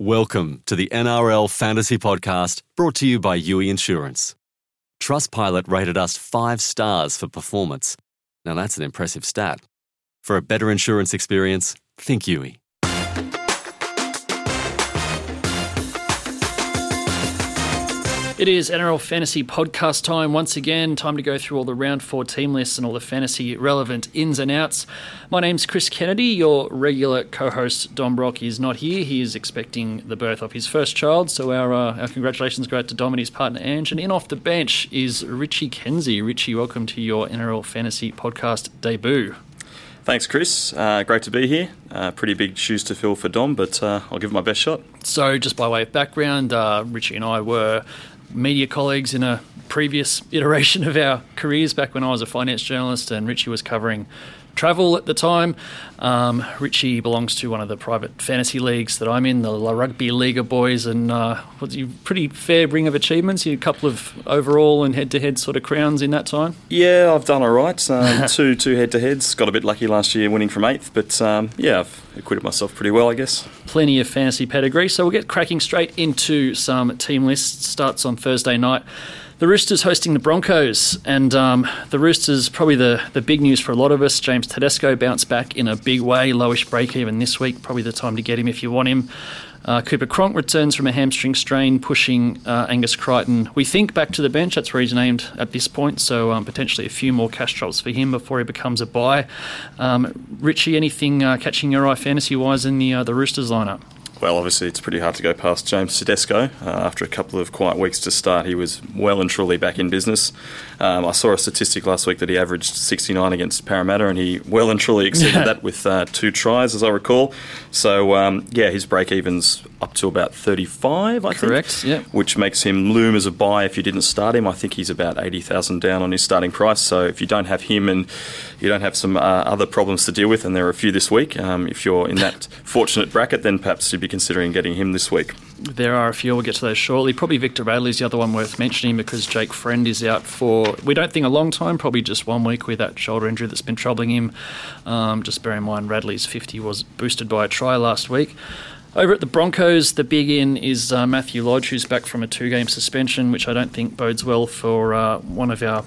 Welcome to the NRL Fantasy Podcast brought to you by Youi Insurance. Trustpilot rated us five stars for performance. Now that's an impressive stat. For a better insurance experience, think Youi. It is NRL Fantasy Podcast time once again. Time to go through all the round four team lists and all the fantasy relevant ins and outs. My name's Chris Kennedy. Your regular co host, Dom Brock, is not here. He is expecting the birth of his first child. So, our, uh, our congratulations go out to Dom and his partner, Ange. And in off the bench is Richie Kenzie. Richie, welcome to your NRL Fantasy Podcast debut. Thanks, Chris. Uh, great to be here. Uh, pretty big shoes to fill for Dom, but uh, I'll give it my best shot. So, just by way of background, uh, Richie and I were media colleagues in a previous iteration of our careers back when I was a finance journalist and Richie was covering travel at the time. Um, Richie belongs to one of the private fantasy leagues that I'm in, the La Rugby League Boys, and uh, was you pretty fair ring of achievements. You a couple of overall and head-to-head sort of crowns in that time. Yeah, I've done all right. Um, two two head-to-heads. Got a bit lucky last year, winning from eighth, but um, yeah, I've acquitted myself pretty well, I guess. Plenty of fantasy pedigree. So we'll get cracking straight into some team lists. Starts on Thursday night the Roosters hosting the Broncos, and um, the Roosters probably the, the big news for a lot of us. James Tedesco bounced back in a big way, lowish break even this week. Probably the time to get him if you want him. Uh, Cooper Cronk returns from a hamstring strain, pushing uh, Angus Crichton, we think, back to the bench. That's where he's named at this point. So um, potentially a few more cash drops for him before he becomes a buy. Um, Richie, anything uh, catching your eye fantasy wise in the uh, the Roosters lineup? Well, obviously, it's pretty hard to go past James Tedesco. Uh, after a couple of quiet weeks to start, he was well and truly back in business. Um, I saw a statistic last week that he averaged 69 against Parramatta, and he well and truly exceeded that with uh, two tries, as I recall. So, um, yeah, his break even's up to about 35, I Correct, think. Correct, Which makes him loom as a buy if you didn't start him. I think he's about 80,000 down on his starting price. So, if you don't have him and you don't have some uh, other problems to deal with, and there are a few this week, um, if you're in that fortunate bracket, then perhaps you'd be considering getting him this week. There are a few. We'll get to those shortly. Probably Victor Radley's the other one worth mentioning because Jake Friend is out for, we don't think a long time, probably just one week with that shoulder injury that's been troubling him. Um, just bear in mind, Radley's 50 was boosted by a try last week. Over at the Broncos, the big in is uh, Matthew Lodge, who's back from a two game suspension, which I don't think bodes well for uh, one of our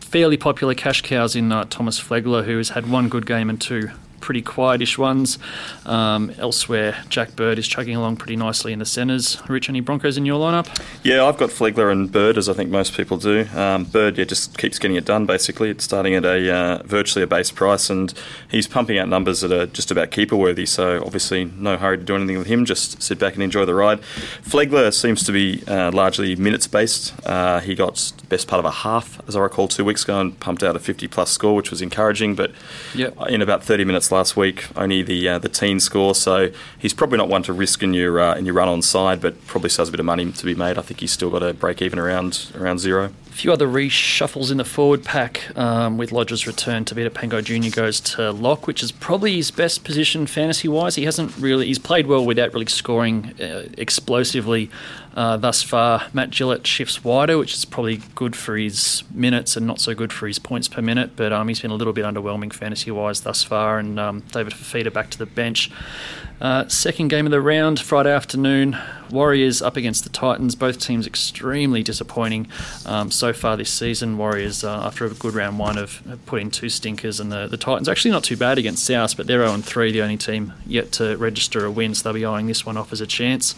fairly popular cash cows in uh, Thomas Flegler, who has had one good game and two pretty quietish ones. Um, elsewhere, Jack Bird is chugging along pretty nicely in the centres. Rich, any Broncos in your lineup? Yeah, I've got Flegler and Bird, as I think most people do. Um, Bird, yeah, just keeps getting it done, basically. It's starting at a uh, virtually a base price, and he's pumping out numbers that are just about keeper worthy, so obviously no hurry to do anything with him, just sit back and enjoy the ride. Flegler seems to be uh, largely minutes based. Uh, he got best part of a half, as I recall, two weeks ago, and pumped out a 50 plus score, which was encouraging, but yep. in about 30 minutes last week, only the uh, the teen score. So he's probably not one to risk in your uh, in your run on side, but probably still has a bit of money to be made. I think he's still got a break even around around zero. A few other reshuffles in the forward pack um, with Lodge's return. Tevita Pangai Jr. goes to lock, which is probably his best position fantasy wise. He hasn't really he's played well without really scoring uh, explosively uh, thus far. Matt Gillett shifts wider, which is probably good for his minutes and not so good for his points per minute. But um, he's been a little bit underwhelming fantasy wise thus far. And um, David Fifita back to the bench. Uh, second game of the round, Friday afternoon. Warriors up against the Titans. Both teams extremely disappointing um, so far this season. Warriors, uh, after a good round one, have, put in two stinkers, and the, the Titans actually not too bad against South, but they're 0 3, the only team yet to register a win, so they'll be eyeing this one off as a chance.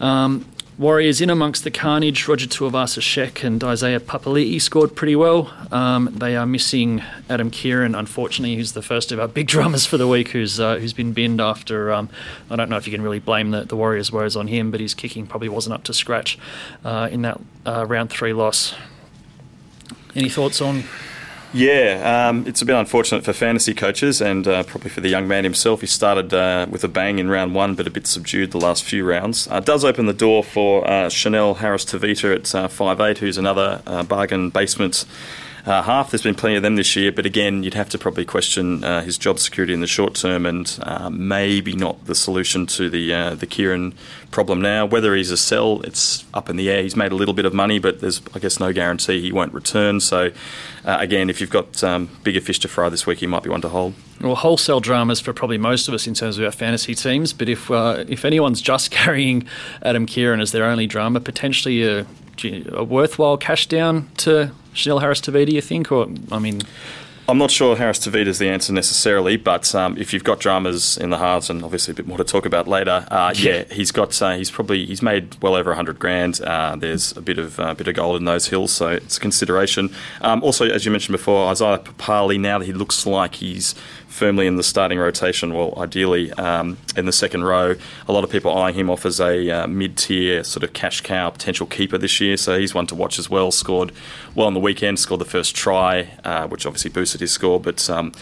Um, Warriors in amongst the carnage. Roger Tuivasa-Sheck and Isaiah Papali'i scored pretty well. Um, they are missing Adam Keighran, unfortunately, who's the first of our big drummers for the week, who's uh, who's been binned after. Um, I don't know if you can really blame the, the Warriors' woes on him, but his kicking probably wasn't up to scratch uh, in that uh, round three loss. Any thoughts on yeah, um, it's a bit unfortunate for fantasy coaches and uh, probably for the young man himself. He started uh, with a bang in round one, but a bit subdued the last few rounds. Uh, does open the door for uh, Chanel Harris Tavita at uh, five eight, who's another uh, bargain basement half. There's been plenty of them this year, but again, you'd have to probably question his job security in the short term, and maybe not the solution to the the Keighran problem now. Whether he's a sell, it's up in the air. He's made a little bit of money, but there's I guess no guarantee he won't return. So uh, again, if you've got um, bigger fish to fry this week, you might be one to hold. Well, wholesale dramas for probably most of us in terms of our fantasy teams. But if uh, if anyone's just carrying Adam Keighran as their only drama, potentially a, a worthwhile cash down to Chanel Harris Tavita, you think? Or I mean. I'm not sure Harris Tavita is the answer necessarily, but um, if you've got dramas in the halves, and obviously a bit more to talk about later, uh, yeah, he's got uh, he's probably he's made well over 100 grand. Uh, there's a bit of uh, bit of gold in those hills, so it's a consideration. Um, also, as you mentioned before, Isaiah Papali, now that he looks like he's firmly in the starting rotation, well, ideally um, in the second row. A lot of people eyeing him off as a uh, mid tier sort of cash cow potential keeper this year, so he's one to watch as well. Scored well on the weekend, scored the first try, uh, which obviously boosted his score, but um,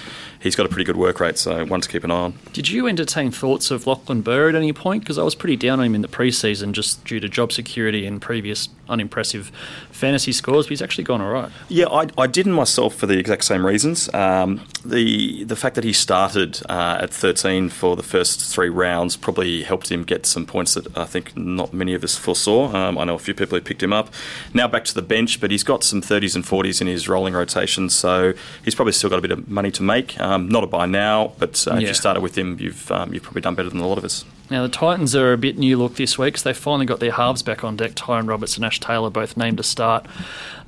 he's got a pretty good work rate, so one to keep an eye on. Did you entertain thoughts of Lachlan Burr at any point? Because I was pretty down on him in the preseason just due to job security and previous unimpressive fantasy scores, but he's actually gone all right. Yeah, I, I didn't myself for the exact same reasons. Um, the the fact that he started uh, at 13 for the first three rounds probably helped him get some points that I think not many of us foresaw. Um, I know a few people who picked him up. Now back to the bench, but he's got some 30s and 40s in his rolling rotation, so he's probably still got a bit of money to make. Um, not a buy now, but uh, yeah. if you started with him, you've um, you've probably done better than a lot of us. Now, the Titans are a bit new look this week because they finally got their halves back on deck. Tyrone Roberts and Ash Taylor both named to start.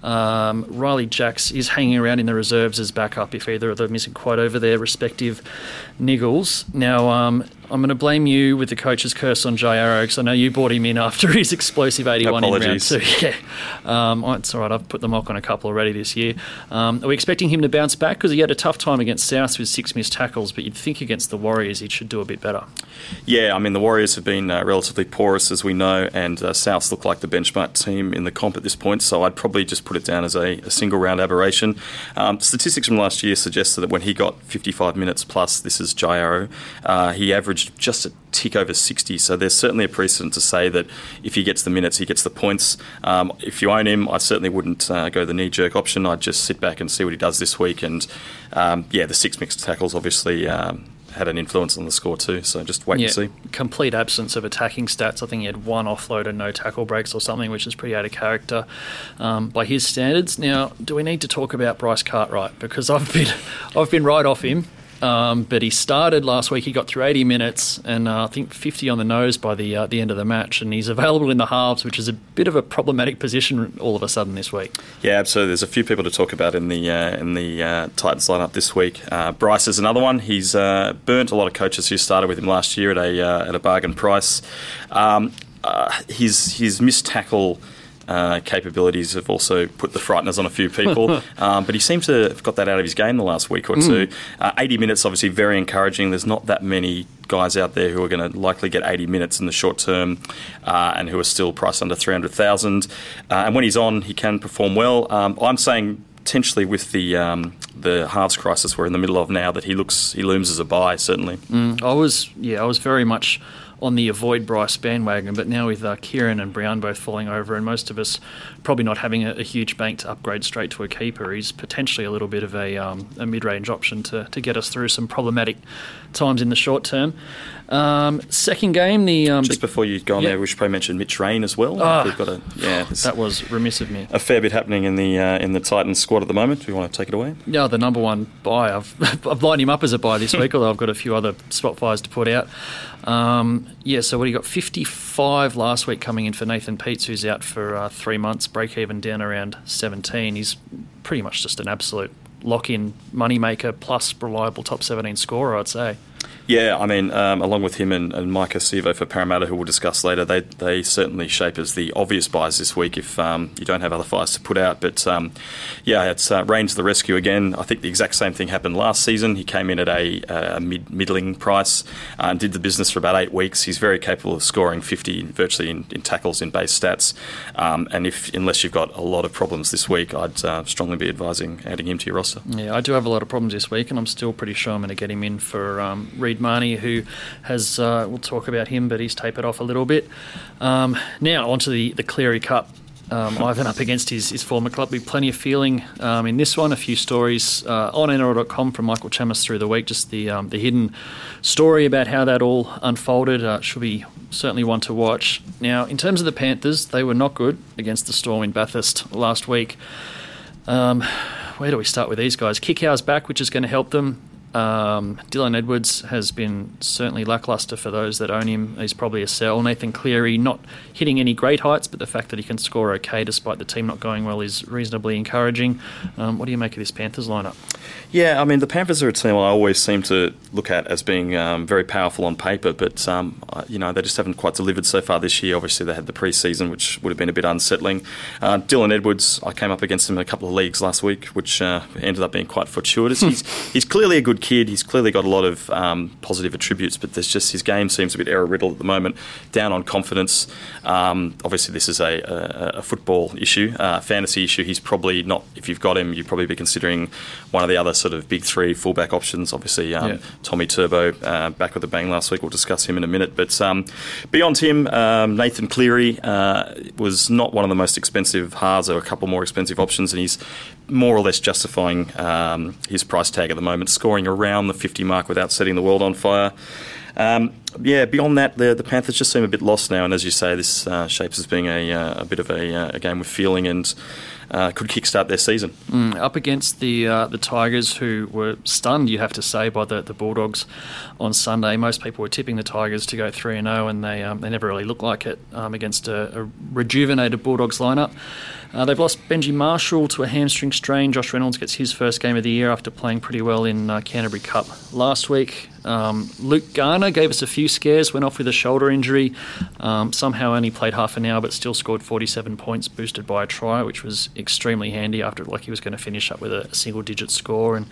Um, Ryley Jacks is hanging around in the reserves as backup if either of them isn't quite over their respective niggles. Now, um, I'm going to blame you with the coach's curse on Jai Arrow because I know you brought him in after his explosive 81 Apologies. in round two. Yeah, um, oh, it's all right. I've put the mock on a couple already this year. Um, are we expecting him to bounce back because he had a tough time against South with six missed tackles? But you'd think against the Warriors he should do a bit better. Yeah, I mean the Warriors have been uh, relatively porous as we know, and uh, Souths look like the benchmark team in the comp at this point. So I'd probably just put it down as a, a single round aberration. Um, statistics from last year suggested that when he got 55 minutes plus, this is Arrow, uh, he averaged just a tick over 60. So there's certainly a precedent to say that if he gets the minutes, he gets the points. Um, if you own him, I certainly wouldn't uh, go the knee jerk option. I'd just sit back and see what he does this week. And um, yeah, the six mixed tackles obviously. Had an influence on the score too, so just wait yeah, and see. Complete absence of attacking stats. I think he had one offload and no tackle breaks or something, which is pretty out of character um, by his standards. Now, do we need to talk about Bryce Cartwright because I've been I've been right off him um, but he started last week. He got through 80 minutes and uh, I think 50 on the nose by the uh, the end of the match. And he's available in the halves, which is a bit of a problematic position all of a sudden this week. Yeah, absolutely. There's a few people to talk about in the uh, in the uh, Titans lineup this week. Uh, Bryce is another one. He's uh, burnt a lot of coaches who started with him last year at a at a bargain price. Um, his his missed tackle uh, capabilities have also put the frighteners on a few people. um, but he seems to have got that out of his game the last week or two. Mm. Uh, 80 minutes, obviously, very encouraging. There's not that many guys out there who are going to likely get 80 minutes in the short term uh, and who are still priced under 300,000. Uh, and when he's on, he can perform well. Um, I'm saying potentially with the um, the halves crisis we're in the middle of now that he looks he looms as a buy certainly. Mm, I was yeah I was very much on the avoid Bryce bandwagon, but now with uh, Keighran and Brown both falling over, and most of us probably not having a, a huge bank to upgrade straight to a keeper, he's potentially a little bit of a, um, a mid range option to, to get us through some problematic times in the short term. Um, second game, the um, just before you go on there, we should probably mention Mitch Rein as well. Oh, We've got a yeah, that was remiss of me. A fair bit happening in the uh, in the Titans squad at the moment. Do you want to take it away? Yeah, the number one buy. I've I've lined him up as a buy this week, although I've got a few other spot fires to put out. Um, yeah, so what you got? Fifty-five last week coming in for Nathan Peats, who's out for uh, three months, break even down around seventeen. He's pretty much just an absolute lock-in moneymaker plus reliable top seventeen scorer, I'd say. Yeah, I mean, um, along with him and, and Maika Sivo for Parramatta, who we'll discuss later, they, they certainly shape as the obvious buys this week if um, you don't have other fires to put out. But um, yeah, it's uh, to the rescue again. I think the exact same thing happened last season. He came in at a, mid, middling price uh, and did the business for about eight weeks. He's very capable of scoring 50 virtually in, in tackles in base stats. Um, and if unless you've got a lot of problems this week, I'd uh, strongly be advising adding him to your roster. Yeah, I do have a lot of problems this week, and I'm still pretty sure I'm going to get him in for um, Reed Mahoney, who has, uh, we'll talk about him, but he's tapered off a little bit. Um, now, onto the, the Cleary Cup Um, Ivan up against his, his former club. Be plenty of feeling um, in this one. A few stories uh, on NRL.com from Michael Chammas through the week. Just the um, the hidden story about how that all unfolded uh, should be certainly one to watch. Now, in terms of the Panthers, they were not good against the Storm in Bathurst last week. Um, where do we start with these guys? Kikau's back, which is going to help them. Um, Dylan Edwards has been certainly lackluster for those that own him. He's probably a sell. Nathan Cleary not hitting any great heights, but the fact that he can score okay despite the team not going well is reasonably encouraging. Um, what do you make of this Panthers lineup? Yeah, I mean the Panthers are a team I always seem to look at as being um, very powerful on paper, but um, you know they just haven't quite delivered so far this year. Obviously they had the preseason, which would have been a bit unsettling. Uh, Dylan Edwards, I came up against him in a couple of leagues last week, which uh, ended up being quite fortuitous. he's, he's clearly a good kid. He's clearly got a lot of um, positive attributes, but there's just his game seems a bit error riddled at the moment. Down on confidence. Um, obviously this is a, a, a football issue, uh, fantasy issue. He's probably not. If you've got him, you'd probably be considering one of the other sort of big three fullback options. Obviously, um, yeah. Tommy Turbo uh, back with the bang last week. We'll discuss him in a minute. But um, beyond him, um, Nathan Cleary uh, was not one of the most expensive halves. There were a couple more expensive options, and he's more or less justifying um, his price tag at the moment, scoring around the 50 mark without setting the world on fire. Um, yeah, beyond that, the, the Panthers just seem a bit lost now. And as you say, this uh, shapes as being a, uh, a bit of a, uh, a, game with feeling and uh, could kickstart their season. Mm, up against the uh, the Tigers, who were stunned, you have to say, by the, the Bulldogs on Sunday. Most people were tipping the Tigers to go 3 0, and they um, they never really looked like it um, against a, a, rejuvenated Bulldogs lineup. Uh, they've lost Benji Marshall to a hamstring strain. Josh Reynolds gets his first game of the year after playing pretty well in uh, Canterbury Cup last week. Um, Luke Garner gave us a few scares, went off with a shoulder injury. Um, somehow only played half an hour, but still scored 47 points, boosted by a try, which was extremely handy after like he was going to finish up with a, single digit score. And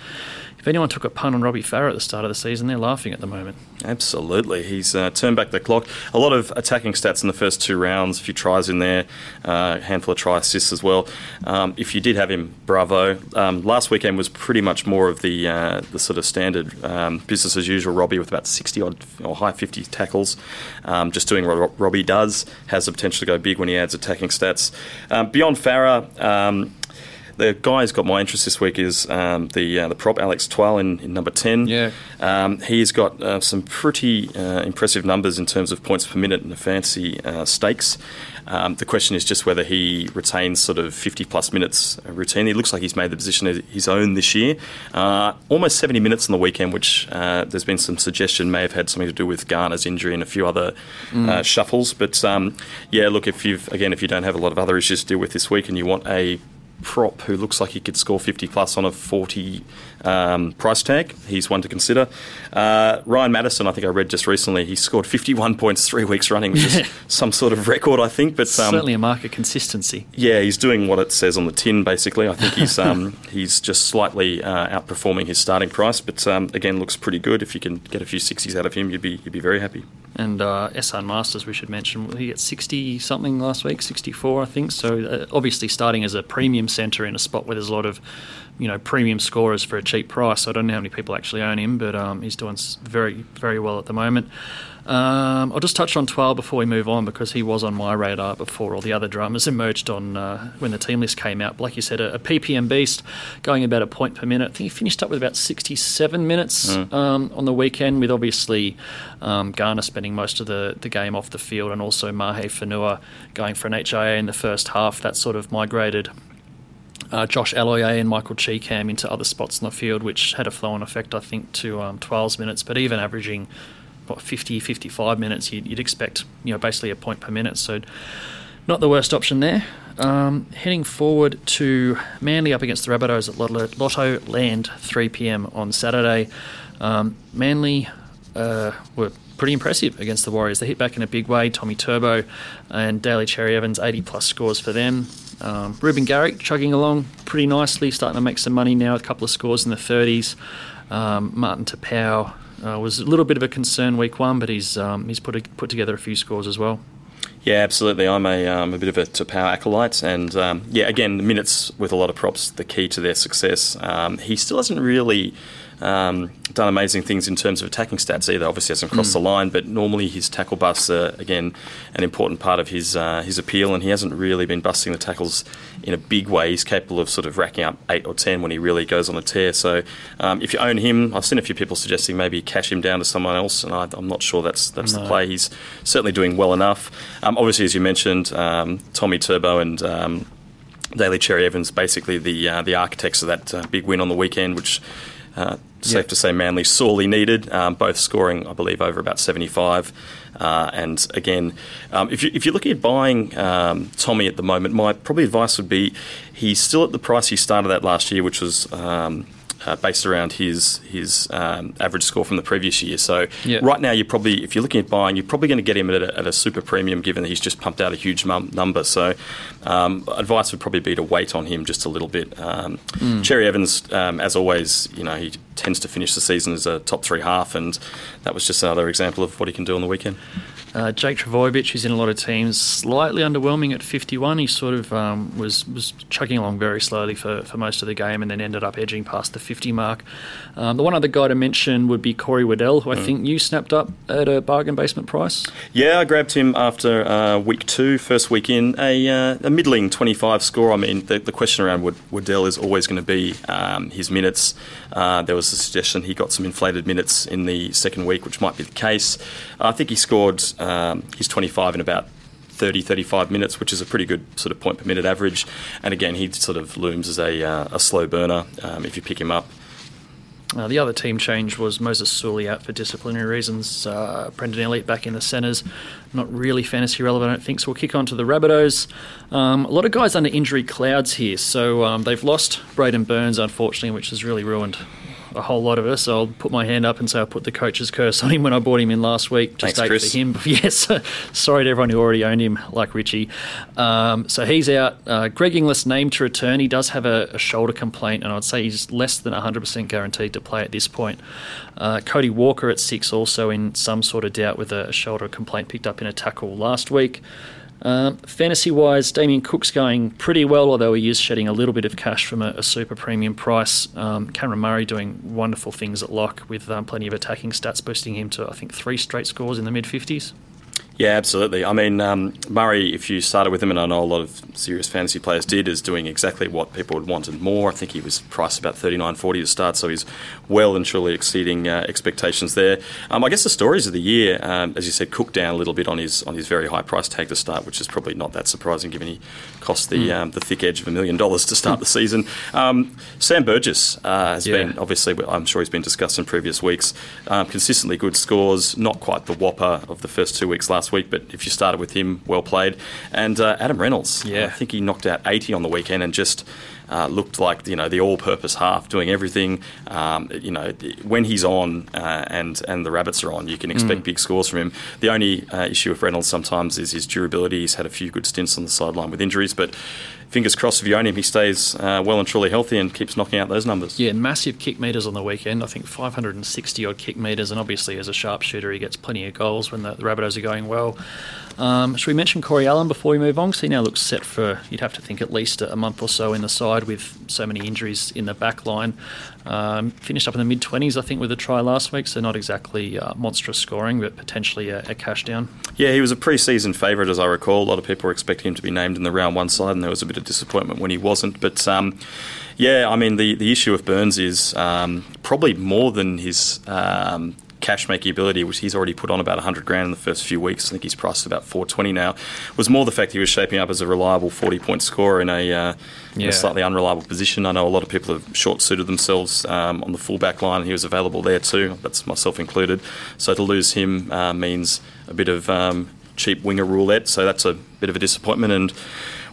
if anyone took a pun on Robbie Farah at the start of the season, they're laughing at the moment. Absolutely. He's uh, turned back the clock. A lot of attacking stats in the first two rounds, a few tries in there, a uh, handful of try assists as well. Um, if you did have him, bravo. Um, last weekend was pretty much more of the uh, the sort of standard um, business as usual Robbie with about 60 odd or high 50 tackles. Um, just doing what Robbie does, has the potential to go big when he adds attacking stats. Um, beyond Farah, um, the guy who's got my interest this week is um, the uh, the prop Alex Twal in, in number ten. Yeah, um, he's got uh, some pretty uh, impressive numbers in terms of points per minute and the fancy uh, stakes. Um, the question is just whether he retains sort of 50 plus minutes routine. He looks like he's made the position his own this year. Uh, almost 70 minutes on the weekend, which uh, there's been some suggestion may have had something to do with Garner's injury and a few other mm. shuffles. But um, yeah, look, if you've again if you don't have a lot of other issues to deal with this week and you want a prop who looks like he could score 50 plus on a 40 um, price tag. He's one to consider. Uh, Ryan Matterson, I think I read just recently, he scored 51 points three weeks running, which is some sort of record, I think. But um, certainly a mark of consistency. Yeah, he's doing what it says on the tin. Basically, I think he's um, he's just slightly uh, outperforming his starting price. But um, again, looks pretty good. If you can get a few 60s out of him, you'd be you'd be very happy. And uh, Esan Marsters, we should mention, he got 60 something last week, 64, I think. So uh, obviously starting as a premium centre in a spot where there's a lot of you know premium scorers for a cheap price. I don't know how many people actually own him, but um, he's doing very very well at the moment. Um, I'll just touch on Twal before we move on because he was on my radar before all the other dramas emerged on uh, when the team list came out. Like you said, a, a, PPM beast, going about a point per minute. I think he finished up with about 67 minutes mm. um, on the weekend, with obviously um, Garner spending most of the, the game off the field and also Mahe Fonua going for an HIA in the first half. That sort of migrated uh, Josh Aloiai and Michael Chee-Kam into other spots in the field, which had a flow-on effect, I think, to um, 12's minutes. But even averaging what 50, 55 minutes, you'd, you'd, expect you know basically a point per minute. So not the worst option there. Um, heading forward to Manly up against the Rabbitohs at Lotto Land, 3 p.m. on Saturday. Um, Manly uh, were pretty impressive against the Warriors. They hit back in a big way. Tommy Turbo and Daly Cherry Evans, 80 plus scores for them. Um, Reuben Garrick chugging along pretty nicely, starting to make some money now, with a couple of scores in the 30s. Um, Martin Taupau uh, was a little bit of a concern week one, but he's um, he's put a, put together a few scores as well. Yeah, absolutely. I'm a, um, a bit of a Taupau acolyte, and um, yeah, again, the minutes with a lot of props, the key to their success. Um, he still hasn't really um, done amazing things in terms of attacking stats either. Obviously, hasn't crossed mm. the line, but normally his tackle busts are again an important part of his uh, his appeal, and he hasn't really been busting the tackles in a big way. He's capable of sort of racking up eight or ten when he really goes on a tear. So, um, if you own him, I've seen a few people suggesting maybe cash him down to someone else, and I, am not sure that's that's no. the play. He's certainly doing well enough. Um, obviously, as you mentioned, um, Tommy Turbo and um, Daly Cherry Evans, basically the uh, the architects of that uh, big win on the weekend, which uh, safe yep. to say Manly sorely needed, um, both scoring, I believe, over about 75. Uh, and again, um, if, you, if you're looking at buying um, Tommy at the moment, my probably advice would be he's still at the price he started at last year, which was um, uh, based around his his um, average score from the previous year. So yeah. right now, you're probably if you're looking at buying, you're probably going to get him at a, at a, super premium, given that he's just pumped out a huge mum- number. So um, advice would probably be to wait on him just a little bit. Um, mm. Cherry Evans, um, as always, you know he tends to finish the season as a top three half, and that was just another example of what he can do on the weekend. Uh, Jake Trbojevic, who's in a lot of teams, slightly underwhelming at 51. He sort of um, was was chugging along very slowly for, for most of the game and then ended up edging past the 50 mark. Um, the one other guy to mention would be Corey Waddell, who I mm. think you snapped up at a bargain basement price. Yeah, I grabbed him after uh, week two, first week in, a, uh, a middling 25 score. I mean, the, the question around Waddell is always going to be um, his minutes. Uh, there was a suggestion he got some inflated minutes in the second week, which might be the case. I think he scored um, he's 25 in about 30, 35 minutes, which is a pretty good sort of point per minute average. And again, he sort of looms as a, uh, a slow burner um, if you pick him up. Uh, the other team change was Moses Suli out for disciplinary reasons. Uh, Brendan Elliott back in the centres. Not really fantasy relevant, I don't think. So we'll kick on to the Rabbitohs. Um, a lot of guys under injury clouds here. So um, they've lost Braidon Burns, unfortunately, which has really ruined a whole lot of us. So I'll put my hand up and say I put the coach's curse on him when I bought him in last week. Just Thanks, Chris. for him. yes, sorry to everyone who already owned him, like Richie. Um, so he's out. Uh, Greg Inglis named to return. He does have a, a, shoulder complaint, and I'd say he's less than 100% guaranteed to play at this point. Uh, Cody Walker at six, also in some sort of doubt with a shoulder complaint picked up in a tackle last week. Um, fantasy wise, Damien Cook's going pretty well, although he is shedding a little bit of cash from a, a super premium price. Um, Cameron Murray doing wonderful things at lock with um, plenty of attacking stats, boosting him to, I think, three straight scores in the mid 50s. Yeah, absolutely. I mean, um, Murray, if you started with him, and I know a lot of serious fantasy players did, is doing exactly what people would wanted more. I think he was priced about thirty nine forty to start, so he's well and truly exceeding uh, expectations there. Um, I guess the stories of the year, um, as you said, cooked down a little bit on his on his very high price tag to start, which is probably not that surprising given he cost the mm. the thick edge of a million dollars to start the season. Um, Sam Burgess uh, has yeah. been obviously, I'm sure he's been discussed in previous weeks. Um, consistently good scores, not quite the whopper of the first two weeks last last week, but if you started with him, well played. And uh, Adam Reynolds, yeah. I think he knocked out 80 on the weekend and just uh, looked like you know the all-purpose half, doing everything. Um, you know, when he's on uh, and and the rabbits are on, you can expect mm. big scores from him. The only uh, issue with Reynolds sometimes is his durability. He's had a few good stints on the sideline with injuries, but fingers crossed if you own him, he stays uh, well and truly healthy and keeps knocking out those numbers. Yeah, massive kick meters on the weekend. I think 560 odd kick meters, and obviously as a sharpshooter, he gets plenty of goals when the, the Rabbitohs are going well. Um, should we mention Corey Allen before we move on? Because he now looks set for, you'd have to think, at least a month or so in the side with so many injuries in the back line. Um, finished up in the mid 20s, I think, with a try last week, so not exactly uh, monstrous scoring, but potentially a, a, cash down. Yeah, he was a pre season favourite, as I recall. A lot of people were expecting him to be named in the round one side, and there was a bit of disappointment when he wasn't. But um, yeah, I mean, the, the issue with Burns is um, probably more than his um, cash making ability, which he's already put on about 100 grand in the first few weeks. I think he's priced about 420 now. Was more the fact he was shaping up as a reliable 40 point scorer in a, uh, in a slightly unreliable position. I know a lot of people have short suited themselves um, on the fullback line, and he was available there too. That's myself included. So to lose him uh, means a bit of um, cheap winger roulette. So that's a bit of a disappointment and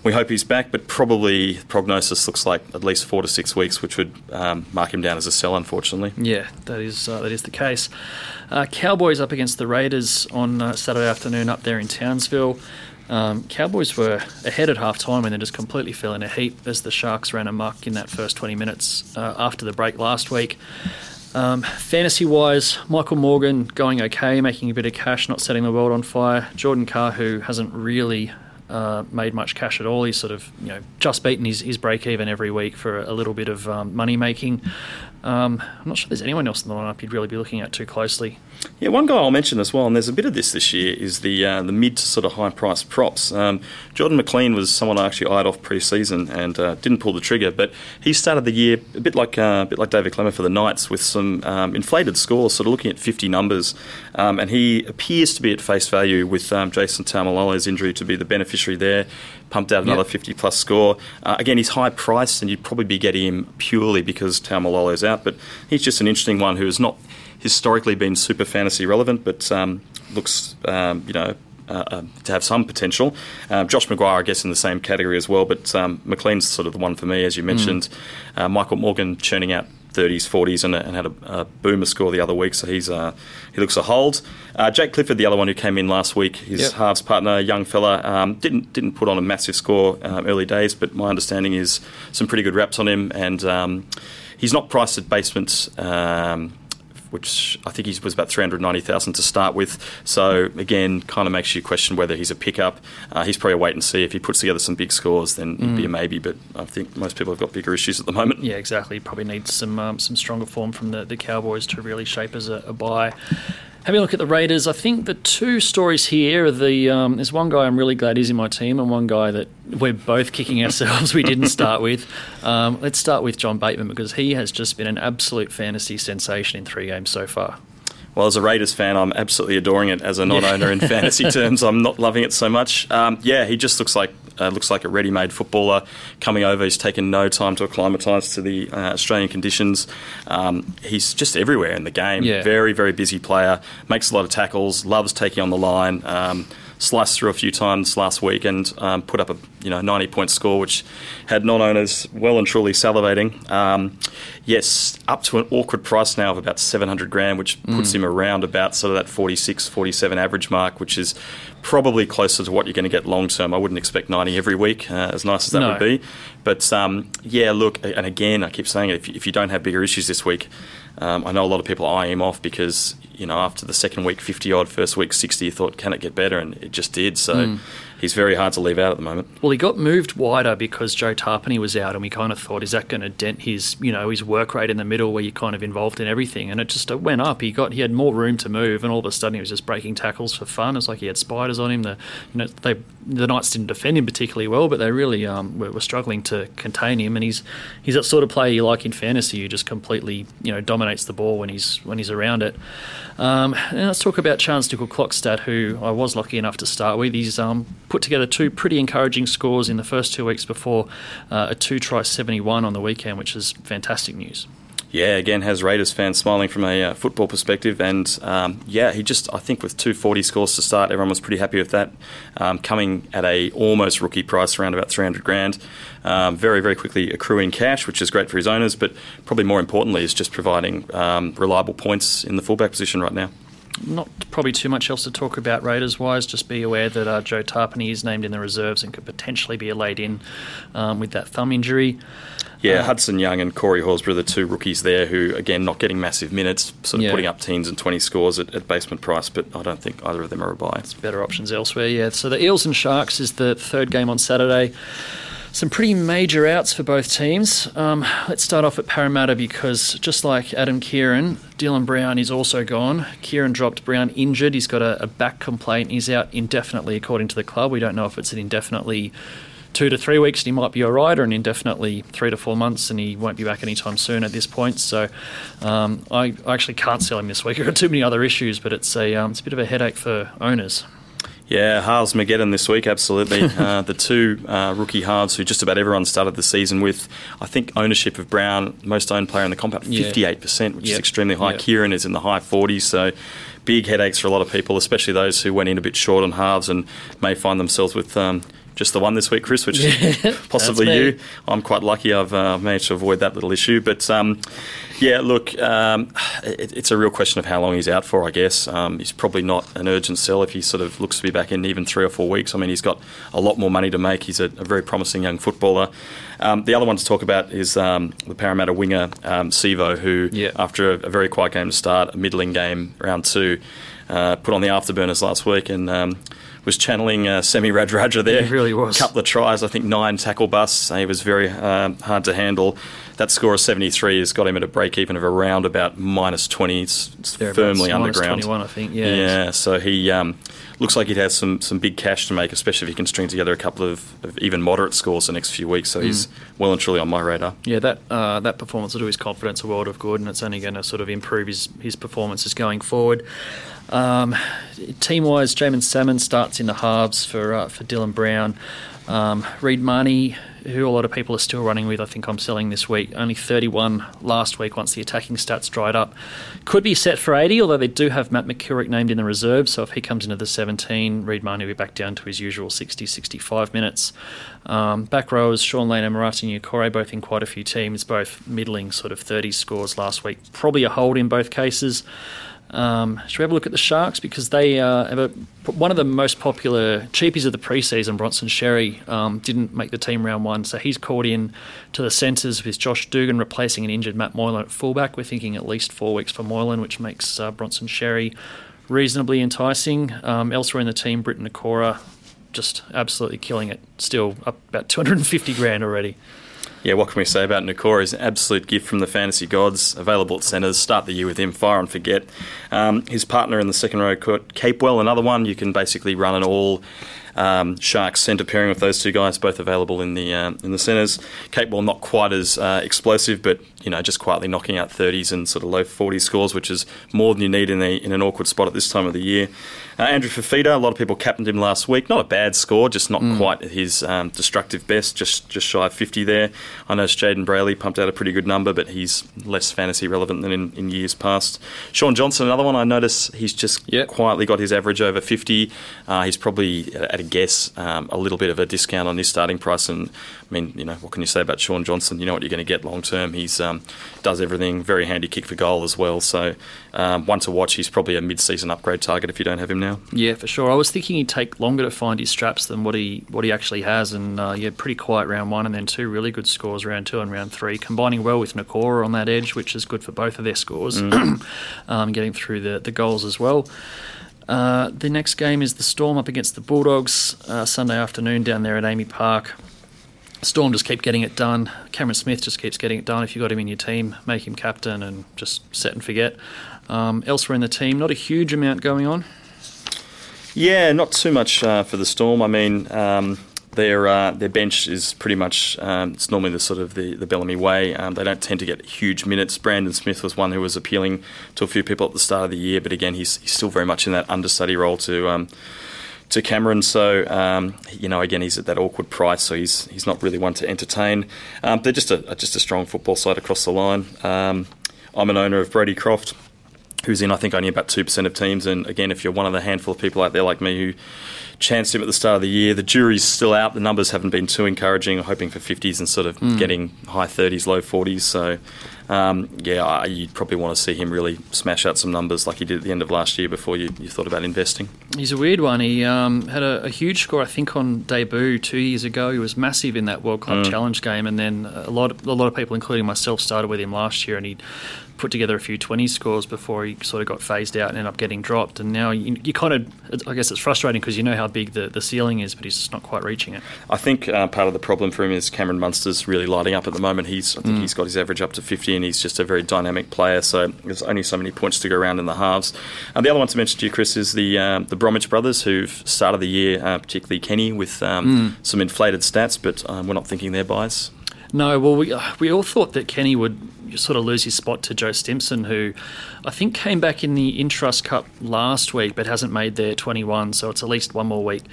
we hope he's back, but probably prognosis looks like at least four to six weeks, which would um, mark him down as a sell, unfortunately. Yeah, that is uh, that is the case. Uh, Cowboys up against the Raiders on uh, Saturday afternoon up there in Townsville. Um, Cowboys were ahead at half time and then just completely fell in a heap as the Sharks ran amok in that first 20 minutes uh, after the break last week. Um, fantasy wise, Michael Morgan going okay, making a bit of cash, not setting the world on fire. Jordan Carr, who hasn't really uh, made much cash at all. He's sort of you know just beaten his, his break even every week for a little bit of um, money making. Um, I'm not sure there's anyone else in the lineup you'd really be looking at too closely. Yeah, one guy I'll mention as well, and there's a bit of this this year, is the uh, the mid to sort of high price props. Um, Jordan McLean was someone I actually eyed off pre-season and uh, didn't pull the trigger, but he started the year a bit like uh, a bit like David Klemmer for the Knights with some um, inflated scores, sort of looking at 50 numbers, um, and he appears to be at face value with um, Jason Taumalolo's injury to be the beneficiary there. Pumped out another yep. 50 plus score. Uh, again, he's high priced, and you'd probably be getting him purely because Taumalolo's out, but he's just an interesting one who has not historically been super fantasy relevant, but um, looks, um, you know, uh, uh, to have some potential. Um, Josh McGuire, I guess, in the same category as well, but um, McLean's sort of the one for me, as you mentioned. Mm. Uh, Michael Morgan churning out 30s, 40s, and, and had a, a, boomer score the other week, so he's uh, he looks a hold. Uh, Jake Clifford, the other one who came in last week, his yep. halves partner, young fella, um, didn't didn't put on a massive score um, early days, but my understanding is some pretty good reps on him, and um, he's not priced at basement. Um, which I think he was about 390,000 to start with. So again, kind of makes you question whether he's a pickup. Uh, he's probably a wait and see. If he puts together some big scores, then mm. it'd be a mm. maybe. But I think most people have got bigger issues at the moment. Yeah, exactly. Probably needs some um, some stronger form from the, the Cowboys to really shape as a, a buy. Having a look at the Raiders, I think the two stories here are the um, there's one guy I'm really glad is in my team, and one guy that we're both kicking ourselves we didn't start with. Um, let's start with John Bateman because he has just been an absolute fantasy sensation in three games so far. Well, as a Raiders fan, I'm absolutely adoring it. As a non-owner in fantasy terms, I'm not loving it so much. Um, yeah, he just looks like uh, looks like a ready-made footballer coming over. He's taken no time to acclimatise to the uh, Australian conditions. Um, he's just everywhere in the game. Yeah. Very, very busy player. Makes a lot of tackles. Loves taking on the line. Um, sliced through a few times last week and um, put up a you know 90 point score, which had non-owners well and truly salivating. Um, yes, up to an awkward price now of about 700 grand, which puts mm. him around about sort of that 46, 47 average mark, which is probably closer to what you're going to get long term. I wouldn't expect 90 every week, uh, as nice as that no. would be. But um, yeah, look, and again, I keep saying it, if you, if you don't have bigger issues this week, um, I know a lot of people eye him off because you know after the second week 50 odd, first week 60, you thought can it get better, and it just did. So mm he's very hard to leave out at the moment. Well, he got moved wider because Joe Tapine was out, and we kind of thought, is that going to dent his, you know, his work rate in the middle, where you're kind of involved in everything? And it just it went up. He got he had more room to move, and all of a sudden he was just breaking tackles for fun. It's like he had spiders on him. The you know they the Knights didn't defend him particularly well, but they really um, were, were, struggling to contain him. And he's he's that sort of player you like in fantasy, who just completely you know dominates the ball when he's when he's around it. Um, and let's talk about Charnze Nicoll-Klokstad, who I was lucky enough to start with. He's um, put together two pretty encouraging scores in the first two weeks before uh, a two try 71 on the weekend, which is fantastic news yeah, again, has Raiders fans smiling from a uh, football perspective. And um, yeah, he just, I think, with 240 scores to start, everyone was pretty happy with that. Um, coming at a almost rookie price, around about 300 grand. Um, very, very quickly accruing cash, which is great for his owners. But probably more importantly, is just providing um, reliable points in the fullback position right now not probably too much else to talk about Raiders wise. Just be aware that uh, Joe Tapine is named in the reserves and could potentially be a laid in um, with that thumb injury. Yeah, uh, Hudson Young and Corey Horsburgh, the two rookies there, who again not getting massive minutes, sort of yeah. putting up teens and twenty scores at, at, basement price, but I don't think either of them are a buy. It's better options elsewhere. Yeah. So the Eels and Sharks is the third game on Saturday. Some pretty major outs for both teams. Um, let's start off at Parramatta because just like Adam Keighran, Dylan Brown is also gone. Keighran dropped Brown injured. He's got a, a back complaint. He's out indefinitely, according to the club. We don't know if it's an indefinitely two to three weeks and he might be all right, or an indefinitely three to four months and he won't be back anytime soon at this point. So um, I, I, actually can't sell him this week. I've got too many other issues, but it's a, um, it's a bit of a headache for owners. Yeah, halves Mageddon this week, absolutely. uh, the two uh, rookie halves who just about everyone started the season with, I think, ownership of Brown, most owned player in the comp, 58%, yeah. which yep. is extremely high. Yep. Keighran is in the high 40s, so big headaches for a lot of people, especially those who went in a bit short on halves and may find themselves with um, just the one this week, Chris, which is possibly you. I'm quite lucky I've uh, managed to avoid that little issue. But um, yeah, look, um, it, it's a real question of how long he's out for, I guess. Um, he's probably not an urgent sell if he sort of looks to be back in even three or four weeks. I mean, he's got a lot more money to make. He's a, a very promising young footballer. Um, the other one to talk about is um, the Parramatta winger, um, Sivo, who, yeah. after a, a, very quiet game to start, a middling game, round two, uh, put on the afterburners last week and was channeling uh, Semi Radradra there. He really was. A couple of tries, I think nine tackle busts. He was very um, hard to handle. That score of 73 has got him at a break even of around about minus 20. It's, it's firmly underground. 21, I think. Yeah. Yeah. So he um, looks like he has some, some big cash to make, especially if he can string together a couple of, of even moderate scores the next few weeks. So mm. he's well and truly on my radar. Yeah, that uh, that performance will do his confidence a world of good, and it's only going to sort of improve his his performances going forward. Um, team wise, Jaeman Salmon starts in the halves for uh, for Dylan Brown. Um, Reed Mahoney, who a lot of people are still running with, I think I'm selling this week. Only 31 last week once the attacking stats dried up. Could be set for 80, although they do have Matt McKilrick named in the reserve. So if he comes into the 17, Reed Mahoney will be back down to his usual 60 65 minutes. Um, back rowers, Shaun Lane and Marata Niukore, both in quite a few teams, both middling sort of 30 scores last week. Probably a hold in both cases. Um, should we have a look at the Sharks because they uh, have a, one of the most popular cheapies of the preseason. Bronson Xerri um, didn't make the team round one, so he's called in to the centres with Josh Dugan replacing an injured Matt Moylan at fullback. We're thinking at least four weeks for Moylan, which makes uh, Bronson Xerri reasonably enticing. Um, elsewhere in the team, Briton Nikora just absolutely killing it. Still up about 250 grand already yeah, what can we say about Nikora? He's an absolute gift from the fantasy gods. Available at centres. Start the year with him. Fire and forget. Um, his partner in the second row, Capewell, another one. You can basically run an all um, Sharks centre pairing with those two guys, both available in the uh, in the centres. Capewell not quite as uh, explosive, but you know just quietly knocking out 30s and sort of low 40 scores, which is more than you need in a, in an awkward spot at this time of the year. Uh, Andrew Fifita, a lot of people captained him last week. Not a bad score, just not mm. quite his um, destructive best, just just shy of 50 there. I know Jayden Brailey pumped out a pretty good number, but he's less fantasy relevant than in, in years past. Shaun Johnson, another one I notice he's just yep. quietly got his average over 50. Uh, he's probably at a guess um, a little bit of a discount on his starting price, and I mean, you know, what can you say about Shaun Johnson? You know what you're going to get long term. He's um, does everything. Very handy kick for goal as well. So um, one to watch. He's probably a mid-season upgrade target if you don't have him now. Yeah, for sure. I was thinking he'd take longer to find his straps than what he what he actually has, and uh, yeah, pretty quiet round one, and then two really good scores round two and round three, combining well with Nikora on that edge, which is good for both of their scores, mm. um, getting through the the goals as well. Uh, the next game is the Storm up against the Bulldogs uh, Sunday afternoon down there at AAMI Park. Storm just keep getting it done. Cameron Smith just keeps getting it done. If you've got him in your team, make him captain and just set and forget. Um, elsewhere in the team, not a huge amount going on. Yeah, not too much uh, for the Storm. I mean, um, their uh, their bench is pretty much um, it's normally the sort of the, the Bellamy way. Um, they don't tend to get huge minutes. Brandon Smith was one who was appealing to a few people at the start of the year, but again, he's, he's still very much in that understudy role to um, to Cameron. So um, you know, again, he's at that awkward price, so he's he's not really one to entertain. Um, they're just a just a strong football side across the line. Um, I'm an owner of Brodie Croft, who's in I think only about two percent of teams. And again, if you're one of the handful of people out there like me who chanced him at the start of the year. The jury's still out. The numbers haven't been too encouraging. I'm hoping for 50s and sort of mm. getting high 30s, low 40s. So, um, yeah, you'd probably want to see him really smash out some numbers like he did at the end of last year before you, you thought about investing. He's a weird one. He um, had a, a, huge score, I think, on debut two years ago. He was massive in that World Club mm. Challenge game, and then a lot, of, a lot of people, including myself, started with him last year, and he put together a few 20 scores before he sort of got phased out and ended up getting dropped. And now you, you kind of, I guess it's frustrating because you know how big the, the ceiling is, but he's just not quite reaching it. I think uh, part of the problem for him is Cameron Munster's really lighting up at the moment. He's, I think mm. he's got his average up to 50 and he's just a very dynamic player. So there's only so many points to go around in the halves. And the other one to mention to you, Chris, is the um, the Bromwich brothers who've started the year, uh, particularly Kenny, with um, mm. some inflated stats, but um, we're not thinking they're buys. No, well, we, we all thought that Kenny would sort of lose his spot to Joe Stimson, who I think came back in the Intrust Cup last week but hasn't made their 21, so it's at least one more week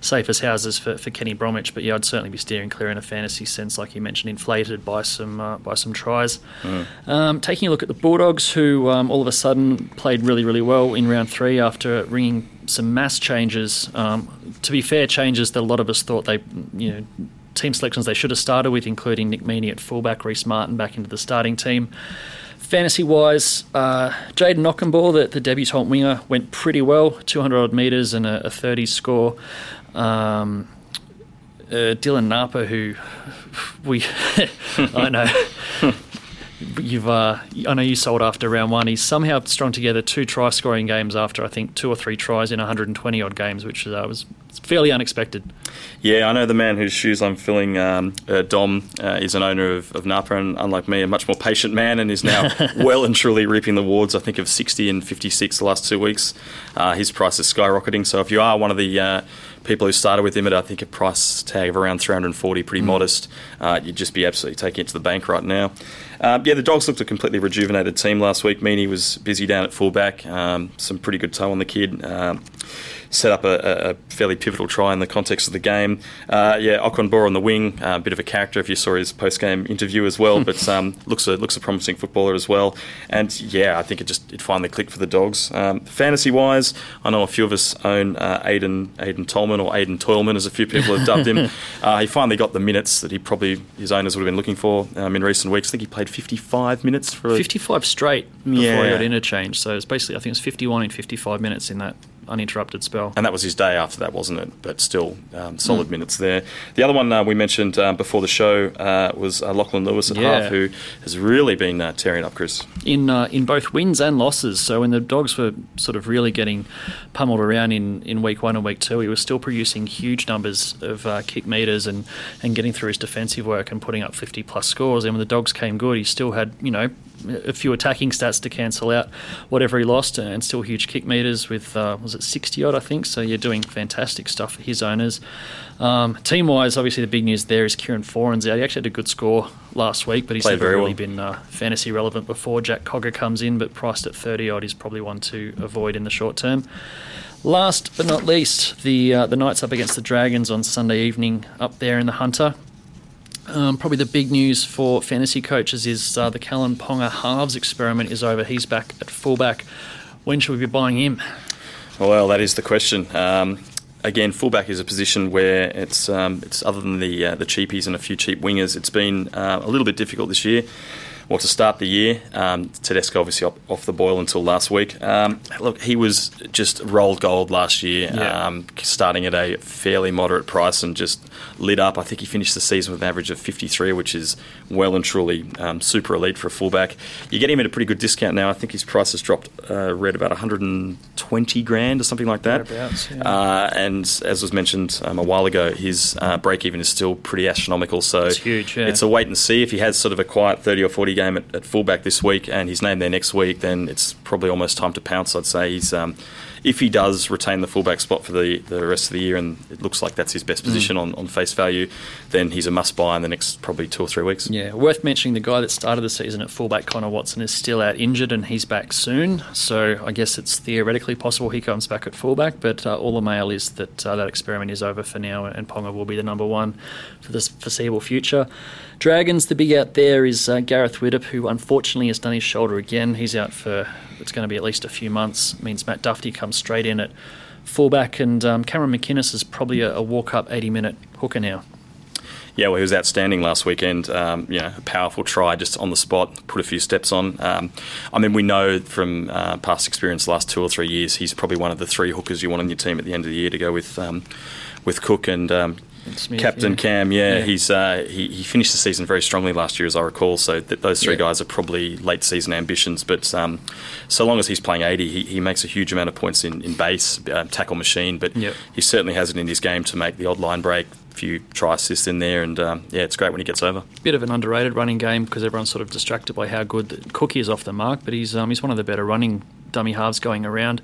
safe as houses for, for Kenny Bromwich. But yeah, I'd certainly be steering clear in a fantasy sense, like you mentioned, inflated by some uh, by some tries. Mm. Um, taking a look at the Bulldogs, who um, all of a sudden played really, really well in round three after ringing some mass changes. Um, to be fair, changes that a lot of us thought they, you know, team selections they should have started with, including Nick Meaney at fullback, Rhyse Martin back into the starting team. Fantasy wise, uh, Jayden Okunbor, the, the debutant winger, went pretty well 200 odd metres and a, a 30 score. Um, uh, Dylan Napa, who we, I know, you've uh, I know you sold after round one. He's somehow strung together two try scoring games after I think two or three tries in 120 odd games, which uh, was fairly unexpected. Yeah, I know the man whose shoes I'm filling. Um, uh, Dom uh, is an owner of, of, Napa, and unlike me, a much more patient man, and is now well and truly reaping the rewards. I think of 60 and 56 the last two weeks. Uh, his price is skyrocketing. So if you are one of the uh, people who started with him at I think a price tag of around 340, pretty mm. modest, uh, you'd just be absolutely taking it to the bank right now. Um, yeah, the Dogs looked a completely rejuvenated team last week. Meaney was busy down at fullback. Um, some pretty good toe on the kid. Um, set up a, a, fairly pivotal try in the context of the game. Uh, yeah, Okunbor on the wing, a uh, bit of a character if you saw his post game interview as well, but um, looks a looks a promising footballer as well. And yeah, I think it just it finally clicked for the dogs. Um, fantasy wise, I know a few of us own uh, Aiden Aiden Tolman or Aiden Toilman, as a few people have dubbed him. Uh, he finally got the minutes that he probably his owners would have been looking for um, in recent weeks. I think he played 55 minutes for 55 straight before yeah. he got interchanged. So it's basically I think it's 51 in 55 minutes in that uninterrupted spell. And that was his day after that, wasn't it? But still, um, solid mm. minutes there. The other one uh, we mentioned um, before the show uh, was uh, Lachlan Lewis at yeah. half, who has really been uh, tearing up, Chris. In uh, in both wins and losses. So when the Dogs were sort of really getting pummeled around in, in week one and week two, he was still producing huge numbers of uh, kick meters and, and getting through his defensive work and putting up 50 plus scores. And when the Dogs came good, he still had, you know, a few attacking stats to cancel out whatever he lost, and still huge kick meters with uh, was it 60 odd I think. So you're doing fantastic stuff for his owners. Um, team wise, obviously the big news there is Kieran Foran's out. He actually had a good score last week, but he's Played never really well. been uh, fantasy relevant before. Jack Cogger comes in, but priced at 30 odd, he's probably one to avoid in the short term. Last but not least, the uh, the Knights up against the Dragons on Sunday evening up there in the Hunter. Um, probably the big news for fantasy coaches is uh, the Kalyn Ponga halves experiment is over. He's back at fullback. When should we be buying him? Well, that is the question. Um, again, fullback is a position where it's um, it's other than the uh, the cheapies and a few cheap wingers, it's been uh, a little bit difficult this year well, to start the year, um, Tedesco obviously op- off the boil until last week. Um, look, he was just rolled gold last year, yeah. um, starting at a fairly moderate price and just lit up. I think he finished the season with an average of 53, which is well and truly um, super elite for a fullback. You get him at a pretty good discount now. I think his price has dropped, uh, read about 120 grand or something like that. Yeah. Uh, and as was mentioned um, a while ago, his uh, break even is still pretty astronomical. So it's huge. Yeah. It's a wait and see. If he has sort of a quiet 30 or 40 game at, at fullback this week and he's named there next week, then it's probably almost time to pounce. I'd say he's um, if he does retain the fullback spot for the, the rest of the year, and it looks like that's his best position mm. on, on face value, then he's a must buy in the next probably two or three weeks. Yeah, worth mentioning the guy that started the season at fullback, Connor Watson, is still out injured and he's back soon. So I guess it's theoretically possible he comes back at fullback, but uh, all the mail is that uh, that experiment is over for now and Ponga will be the number one for the foreseeable future. Dragons, the big out there is uh, Gareth Widdop, who unfortunately has done his shoulder again. He's out for it's going to be at least a few months. It means Matt Duffy comes straight in at fullback, and um, Cameron McInnes is probably a, a walk up 80 minute hooker now. Yeah, well, he was outstanding last weekend. Um, you know, a powerful try just on the spot, put a few steps on. Um, I mean, we know from uh, past experience, last two or three years, he's probably one of the three hookers you want on your team at the end of the year to go with um, with Cook and um, Smith, Captain yeah. Cam, yeah, yeah. he's uh, he, he finished the season very strongly last year, as I recall. So th- those three yeah. guys are probably late season ambitions. But um, so long as he's playing 80, he, he makes a huge amount of points in, in base, uh, tackle machine. But yep. he certainly has it in his game to make the odd line break, a few try assists in there, and um, yeah, it's great when he gets over. Bit of an underrated running game because everyone's sort of distracted by how good the, Cookie is off the mark, but he's um, he's one of the better running dummy halves going around.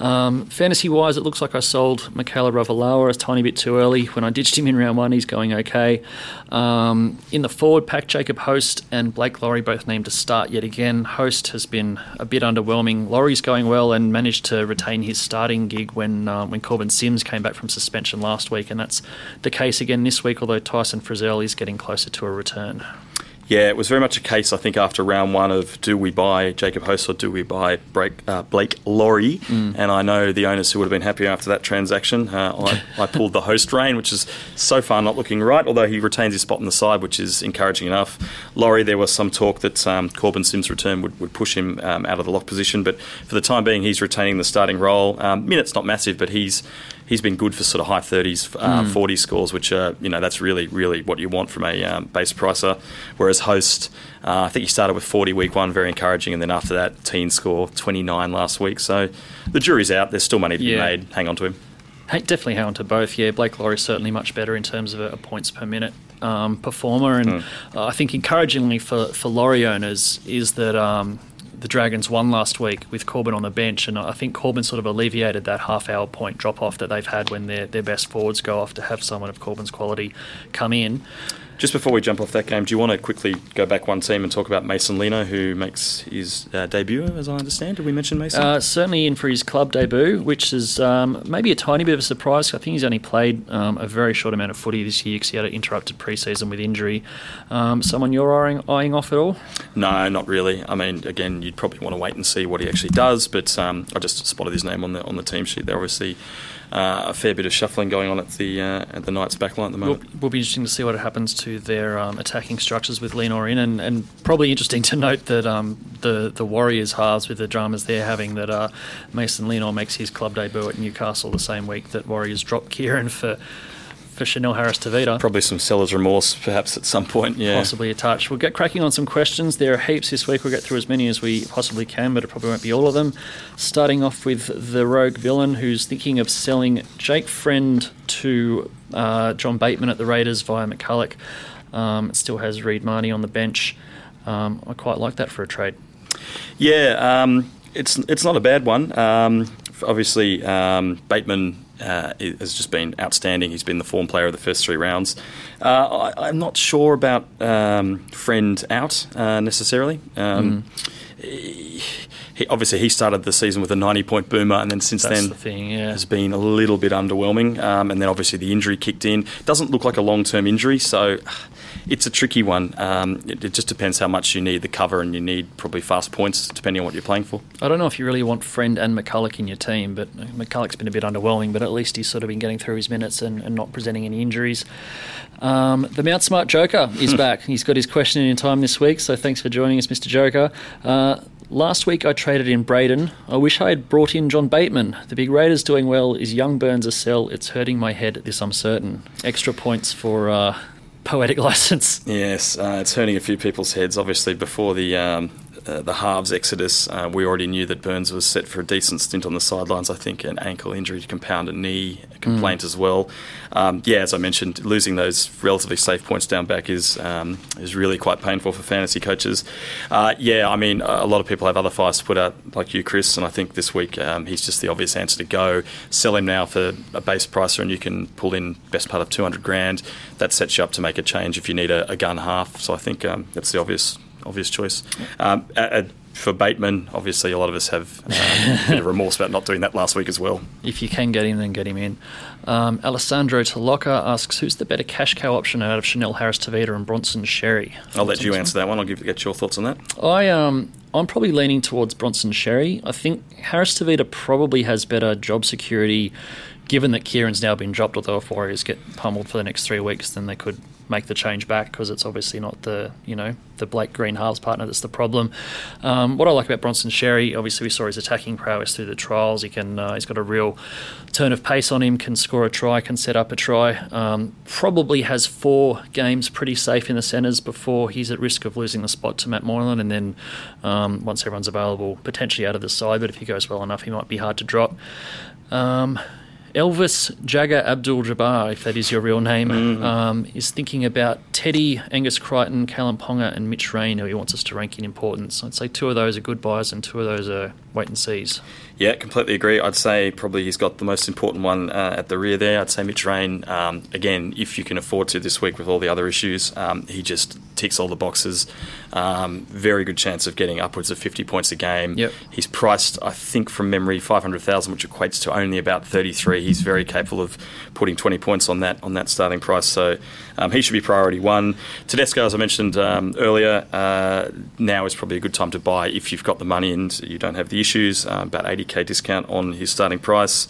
Um, fantasy wise, it looks like I sold Mikaele Ravalawa a tiny bit too early. When I ditched him in round one, he's going okay. Um, in the forward pack, Jacob Host and Blake Lawrie both named to start yet again. Host has been a bit Lawrie's going well and managed to retain his starting gig when uh, when Korbin Sims came back from suspension last week, and that's the case again this week. Although Tyson Frizell is getting closer to a return. Yeah, it was very much a case, I think, after round one of do we buy Jacob Host or do we buy Blake, uh, Blake Lawrie? Mm. And I know the owners who would have been happy after that transaction. Uh, I, I, pulled the Host rein, which is so far not looking right, although he retains his spot on the side, which is encouraging enough. Lawrie, there was some talk that um, Korbin Sims' return would, would push him um, out of the lock position, but for the time being, he's retaining the starting role. Um, minutes not massive, but he's he's been good for sort of high 30s, uh, 40 scores, which are, you know, that's really, really what you want from a um, base pricer. Whereas Host, uh, I think he started with 40 week one, very encouraging, and then after that, teen score 29 last week. So the jury's out. There's still money to Yeah. be made. Hang on to him. Hey, definitely hang on to both. Yeah, Blake Lawrie's certainly much better in terms of a, a points per minute um, performer, and uh, I think encouragingly for for Laurie owners is that. Um, the Dragons won last week with Korbin on the bench, and I think Korbin sort of alleviated that half-hour point drop-off that they've had when their, their best forwards go off to have someone of Korbin's quality come in. Just before we jump off that game, do you want to quickly go back one team and talk about Mason Lino, who makes his uh, debut, as I understand? Did we mention Mason? Uh, certainly in for his club debut, which is um, maybe a tiny bit of a surprise. I think he's only played um, a very short amount of footy this year because he had an interrupted pre-season with injury. Um, someone you're eyeing, eyeing off at all? No, not really. I mean, again, you'd probably want to wait and see what he actually does. But um, I just spotted his name on the on the team sheet. There obviously uh, a fair bit of shuffling going on at the uh, at the Knights backline at the Will, moment. will be interesting to see what happens to their um, attacking structures with Lino in, and, and probably interesting to note that um, the the Warriors halves with the dramas they're having that uh, Mason Lino makes his club debut at Newcastle the same week that Warriors drop Kieran for for Chanel Harris Tavita. Probably some seller's remorse, perhaps at some point. Yeah. possibly a touch. We'll get cracking on some questions. There are heaps this week. We'll get through as many as we possibly can, but it probably won't be all of them. Starting off with the rogue villain who's thinking of selling Jake Friend to uh, John Bateman at the Raiders via McCulloch. Um, it still has Reed Mahoney on the bench. Um, I quite like that for a trade. Yeah, um, it's it's not a bad one. Um, obviously, um, Bateman uh, has just been outstanding. He's been the form player of the first three rounds. Uh, I, I'm not sure about um, Friend out uh, necessarily. Um, he, he- obviously, he started the season with a 90 point boomer, and then since That's then the thing, yeah. has been a little bit underwhelming. Um, and then obviously the injury kicked in. Doesn't look like a long term injury, so it's a tricky one. Um, it, it just depends how much you need the cover, and you need probably fast points depending on what you're playing for. I don't know if you really want Friend and McCulloch in your team, but McCulloch's been a bit underwhelming, but at least he's sort of been getting through his minutes and, and not presenting any injuries. Um, the Mount Smart Joker is back. He's got his question in time this week, so thanks for joining us, Mr. Joker. Uh, last week I traded in Braidon. I wish I had brought in John Bateman. The big Raiders doing well. Is Young Burns a sell? It's hurting my head. This I'm certain. Extra points for uh, poetic license. Yes, uh, it's hurting a few people's heads. Obviously, before the um, uh, the halves exodus, uh, we already knew that Burns was set for a decent stint on the sidelines. I think an ankle injury to compound a knee complaint as well. Um, yeah, as I mentioned, losing those relatively safe points down back is um, is really quite painful for fantasy coaches. Uh, yeah, I mean, a lot of people have other fires to put out, like you, Chris, and I think this week um, he's just the obvious answer to go. Sell him now for a base pricer, and you can pull in best part of two hundred grand. That sets you up to make a change if you need a, a gun half. So I think um, that's the obvious obvious choice. Um, a- a- for Bateman, obviously, a lot of us have um, a bit of remorse about not doing that last week as well. If you can get him, then get him in. Um, Alessandro Taloca asks, who's the better cash cow option out of Chanel Harris Tavita and Bronson Xerri? I'll let you answer that one. I'll give, get your thoughts on that. I um I'm probably leaning towards Bronson Xerri. I think Harris Tavita probably has better job security, given that Kieran's now been dropped. Although if Warriors get pummeled for the next three weeks, then they could make the change back because it's obviously not the you know the Blake Green halves partner that's the problem. Um, what I like about Bronson Xerri, obviously we saw his attacking prowess through the trials. He can uh, he's got a real turn of pace on him. Can score a try. Can set up a try. Um, probably has four games pretty safe in the centres before he's at risk of losing the spot to Matt Moylan. And then um, once everyone's available, potentially out of the side. But if he goes well enough, he might be hard to drop. Um, Elvis Jagger Abdul Jabbar, if that is your real name, um, is thinking about Teddy, Angus Crichton, Kalyn Ponga, and Mitch Rein, who he wants us to rank in importance. I'd say two of those are good buys and two of those are wait and sees. Yeah, completely agree. I'd say probably he's got the most important one uh, at the rear there. I'd say Mitch Rein. Um, again, if you can afford to this week with all the other issues, um, he just ticks all the boxes. Um, very good chance of getting upwards of 50 points a game. Yep. He's priced, I think, from memory, 500,000, which equates to only about 33. He's very capable of putting 20 points on that on that starting price. So um, he should be priority one. Tedesco, as I mentioned um, earlier, uh, now is probably a good time to buy if you've got the money and you don't have the issues. Uh, about 80k discount on his starting price.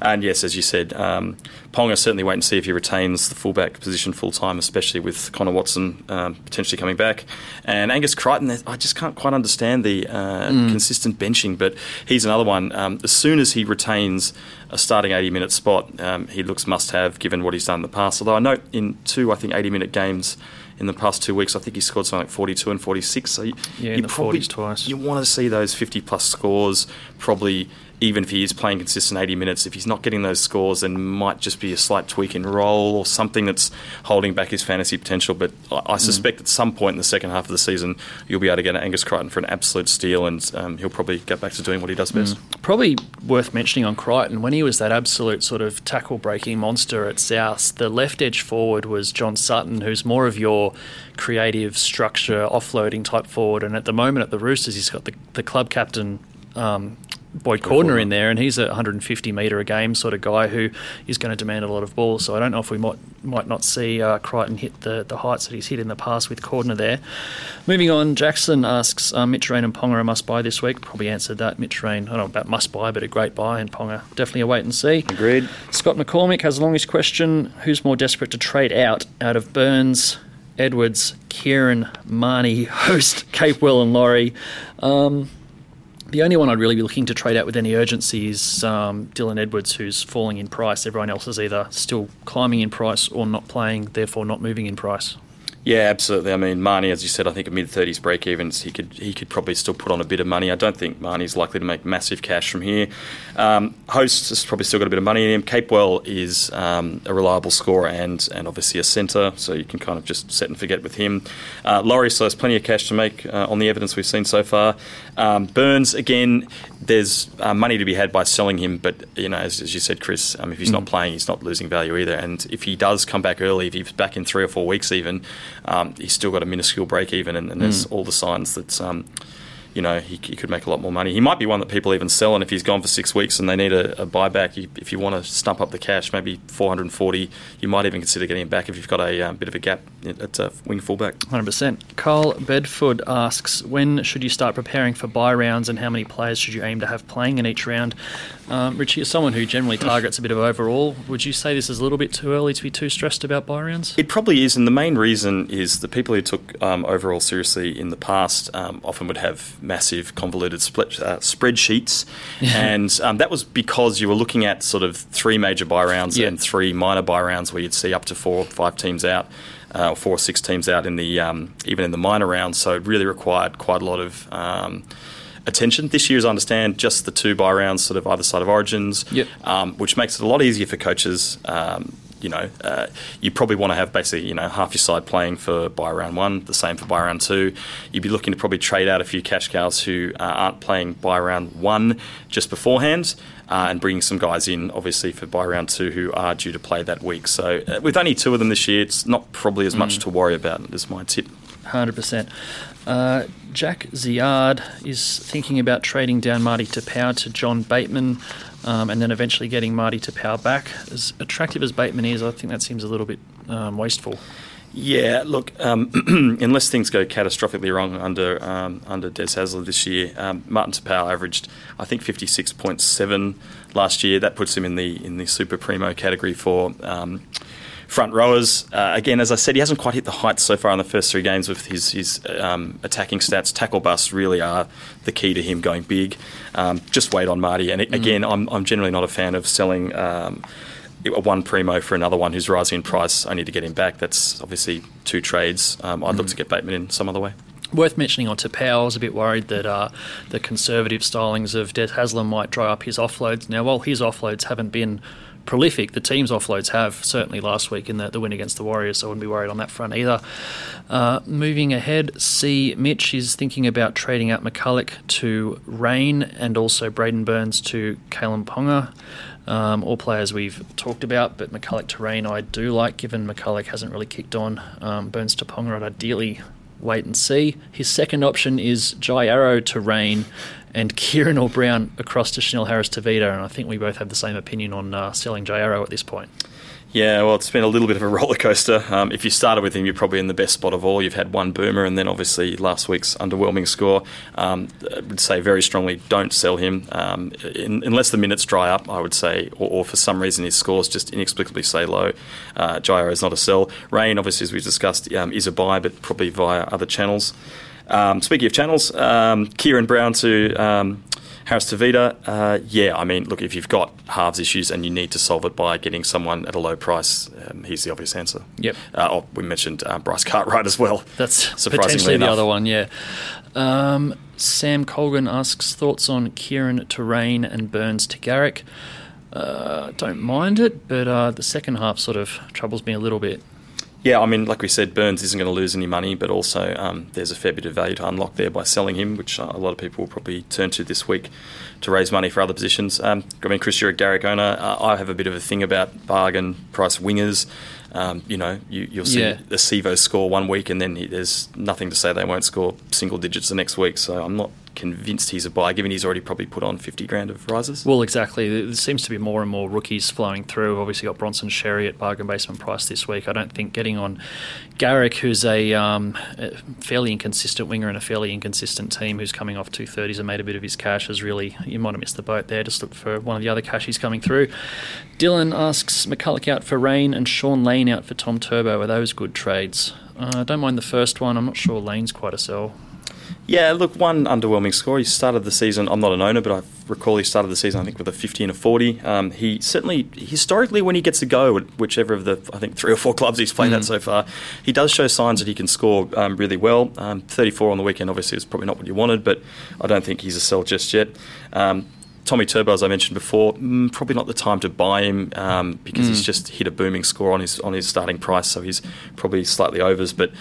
And yes, as you said, um, Ponga certainly wait and see if he retains the fullback position full time, especially with Connor Watson um, potentially coming back. And Angus Crichton, I just can't quite understand the uh, mm. consistent benching, but he's another one. Um, as soon as he retains a starting 80 minute spot, um, he looks must have given what he's done in the past. Although I note in two, I think, 80 minute games in the past two weeks. I think he scored something like 42 and 46. So you, yeah, in the probably, 40s twice. You want to see those 50 plus scores, probably even if he is playing consistent 80 minutes, if he's not getting those scores, then might just be a slight tweak in role or something that's holding back his fantasy potential. But I, mm. suspect at some point in the second half of the season, you'll be able to get Angus Crichton for an absolute steal, and um, he'll probably get back to doing what he does best. Mm. Probably worth mentioning on Crichton when he was that absolute sort of tackle breaking monster at South. The left edge forward was John Sutton, who's more of your creative structure offloading type forward, and at the moment at the Roosters, he's got the, the club captain um, Boyd Cordner in there, and he's a 150 metre a game sort of guy who is going to demand a lot of balls. So I don't know if we might might not see uh, Crichton hit the, the heights that he's hit in the past with Cordner there. Moving on, Jackson asks uh, Mitch Rein and Ponga a must buy this week. Probably answered that. Mitch Rein, I don't know about must buy, but a great buy, and Ponga definitely a wait and see. Agreed. Scott McCormick has a longest question: Who's more desperate to trade out out of Burns? Edwards, Kieran, Mahoney, Host, Capewell, and Lawrie. Um, the only one I'd really be looking to trade out with any urgency is um, Dylan Edwards, who's falling in price. Everyone else is either still climbing in price or not playing, therefore not moving in price. Yeah, absolutely. I mean, Mahoney, as you said, I think a mid thirties break evens, he could he could probably still put on a bit of money. I don't think Mahoney's likely to make massive cash from here. Um, Host has probably still got a bit of money in him. Capewell is um, a reliable scorer and and obviously a centre, so you can kind of just set and forget with him. Uh, Lawrie still has plenty of cash to make uh, on the evidence we've seen so far. Um, Burns again, there's uh, money to be had by selling him, but you know, as, as you said, Chris, um, if he's mm. not playing, he's not losing value either. And if he does come back early, if he's back in three or four weeks even um, he's still got a minuscule break even, and, and there's mm. all the signs that um, you know, he, he, could make a lot more money. He might be one that people even sell, and if he's gone for six weeks and they need a, a buyback, you, if you want to stump up the cash, maybe 440, you might even consider getting him back if you've got a um, bit of a gap at uh, wing fullback. 100%. Carl Bedford asks, when should you start preparing for buy rounds and how many players should you aim to have playing in each round? Um, Richie, as someone who generally targets a bit of overall, would you say this is a little bit too early to be too stressed about buy rounds? It probably is, and the main reason is the people who took um, overall seriously in the past um, often would have massive convoluted split, uh, spreadsheets, and um, that was because you were looking at sort of three major buy rounds yeah. and three minor buy rounds where you'd see up to four or five teams out. Uh, or four or six teams out in the um, even in the minor rounds, so it really required quite a lot of um, attention. This year, as I understand, just the two buy rounds, sort of either side of Origins, yep. um, which makes it a lot easier for coaches. Um, you know, uh, you probably want to have basically, you know, half your side playing for buy round one, the same for buy round two. You'd be looking to probably trade out a few cash cows who uh, aren't playing buy round one just beforehand. Uh, and bringing some guys in, obviously, for buy round two who are due to play that week. So, uh, with only two of them this year, it's not probably as much mm. to worry about, is my tip. 100%. Uh, Jack Ziard is thinking about trading down Marty Taupau to John Bateman um, and then eventually getting Marty to power back. As attractive as Bateman is, I think that seems a little bit um, wasteful. Yeah, look, um, unless things go catastrophically wrong under um, under Des Hasler this year, um, Martin Taupau averaged, I think, fifty six point seven last year. That puts him in the in the super primo category for um, front rowers. Uh, again, as I said, he hasn't quite hit the heights so far in the first three games with his, his um, attacking stats. Tackle busts really are the key to him going big. Um, just wait on Marty. And mm. again, I'm, I'm generally not a fan of selling. Um, one primo for another one who's rising in price. I need to get him back. That's obviously two trades. Um, I'd mm. look to get Bateman in some other way. Worth mentioning on Taupau, I was a bit worried that uh, the conservative stylings of Des Hasler might dry up his offloads. Now, while his offloads haven't been prolific the team's offloads have, certainly last week in the, the win against the Warriors, so I wouldn't be worried on that front either. Uh, moving ahead, C. Mitch is thinking about trading out McCulloch to Rein and also Braidon Burns to Kalyn Ponga. Um, all players we've talked about, but McCulloch to Rein I do like, given McCulloch hasn't really kicked on. Um, Burns to Ponga I'd ideally wait and see. His second option is Jai Arrow to Rein and Kieran or Brown across to Chanel Harris Tavita, and I think we both have the same opinion on uh, selling Jai Arrow at this point. Yeah, well, it's been a little bit of a roller coaster. Um, if you started with him, you're probably in the best spot of all. You've had one boomer, and then obviously last week's underwhelming score. Um, I would say very strongly don't sell him um, in, unless the minutes dry up. I would say, or, or, for some reason his scores just inexplicably stay low. Uh, Jai Arrow is not a sell. Rein, obviously, as we discussed, um, is a buy, but probably via other channels. Um, speaking of channels, um, Kieran Brown to um, Harris Tavita, uh, yeah, I mean, look, if you've got halves issues and you need to solve it by getting someone at a low price, um, he's the obvious answer. Yep. Uh, oh, we mentioned uh, Bryce Cartwright as well. That's surprisingly enough. the other one, yeah. Um, Sam Colgan asks thoughts on Kieran to Rein and Burns to Garrick. Uh, don't mind it, but uh, the second half sort of troubles me a little bit. Yeah, I mean, like we said, Burns isn't going to lose any money, but also um, there's a fair bit of value to unlock there by selling him, which uh, a lot of people will probably turn to this week to raise money for other positions. Um, I mean, Chris, you're a Garrick owner. Uh, I have a bit of a thing about bargain price wingers. Um, you know, you, will see yeah. the Sivo score one week, and then he, there's nothing to say they won't score single digits the next week. So I'm not convinced he's a buy, given he's already probably put on 50 grand of rises? Well, exactly. There seems to be more and more rookies flowing through. We've Obviously, got Bronson Xerri at bargain basement price this week. I don't think getting on Garrick, who's a, um, a fairly inconsistent winger and a fairly inconsistent team who's coming off 230s and made a bit of his cash, is really, you might have missed the boat there. Just look for one of the other cashies coming through. Dylan asks McCulloch out for Rein and Shaun Lane out for Tom Turbo. Are those good trades? I uh, don't mind the first one. I'm not sure Lane's quite a sell. Yeah, look, one underwhelming score. He started the season. I'm not an owner, but I recall he started the season I think with a 50 and a 40. Um, he certainly historically when he gets to go at whichever of the I think three or four clubs he's played mm. at so far, he does show signs that he can score um, really well. Um, 34 on the weekend obviously is probably not what you wanted, but I don't think he's a sell just yet. Um, Tommy Turbo, as I mentioned before, mm, probably not the time to buy him um, because mm. he's just hit a booming score on his on his starting price, so he's probably slightly overs. But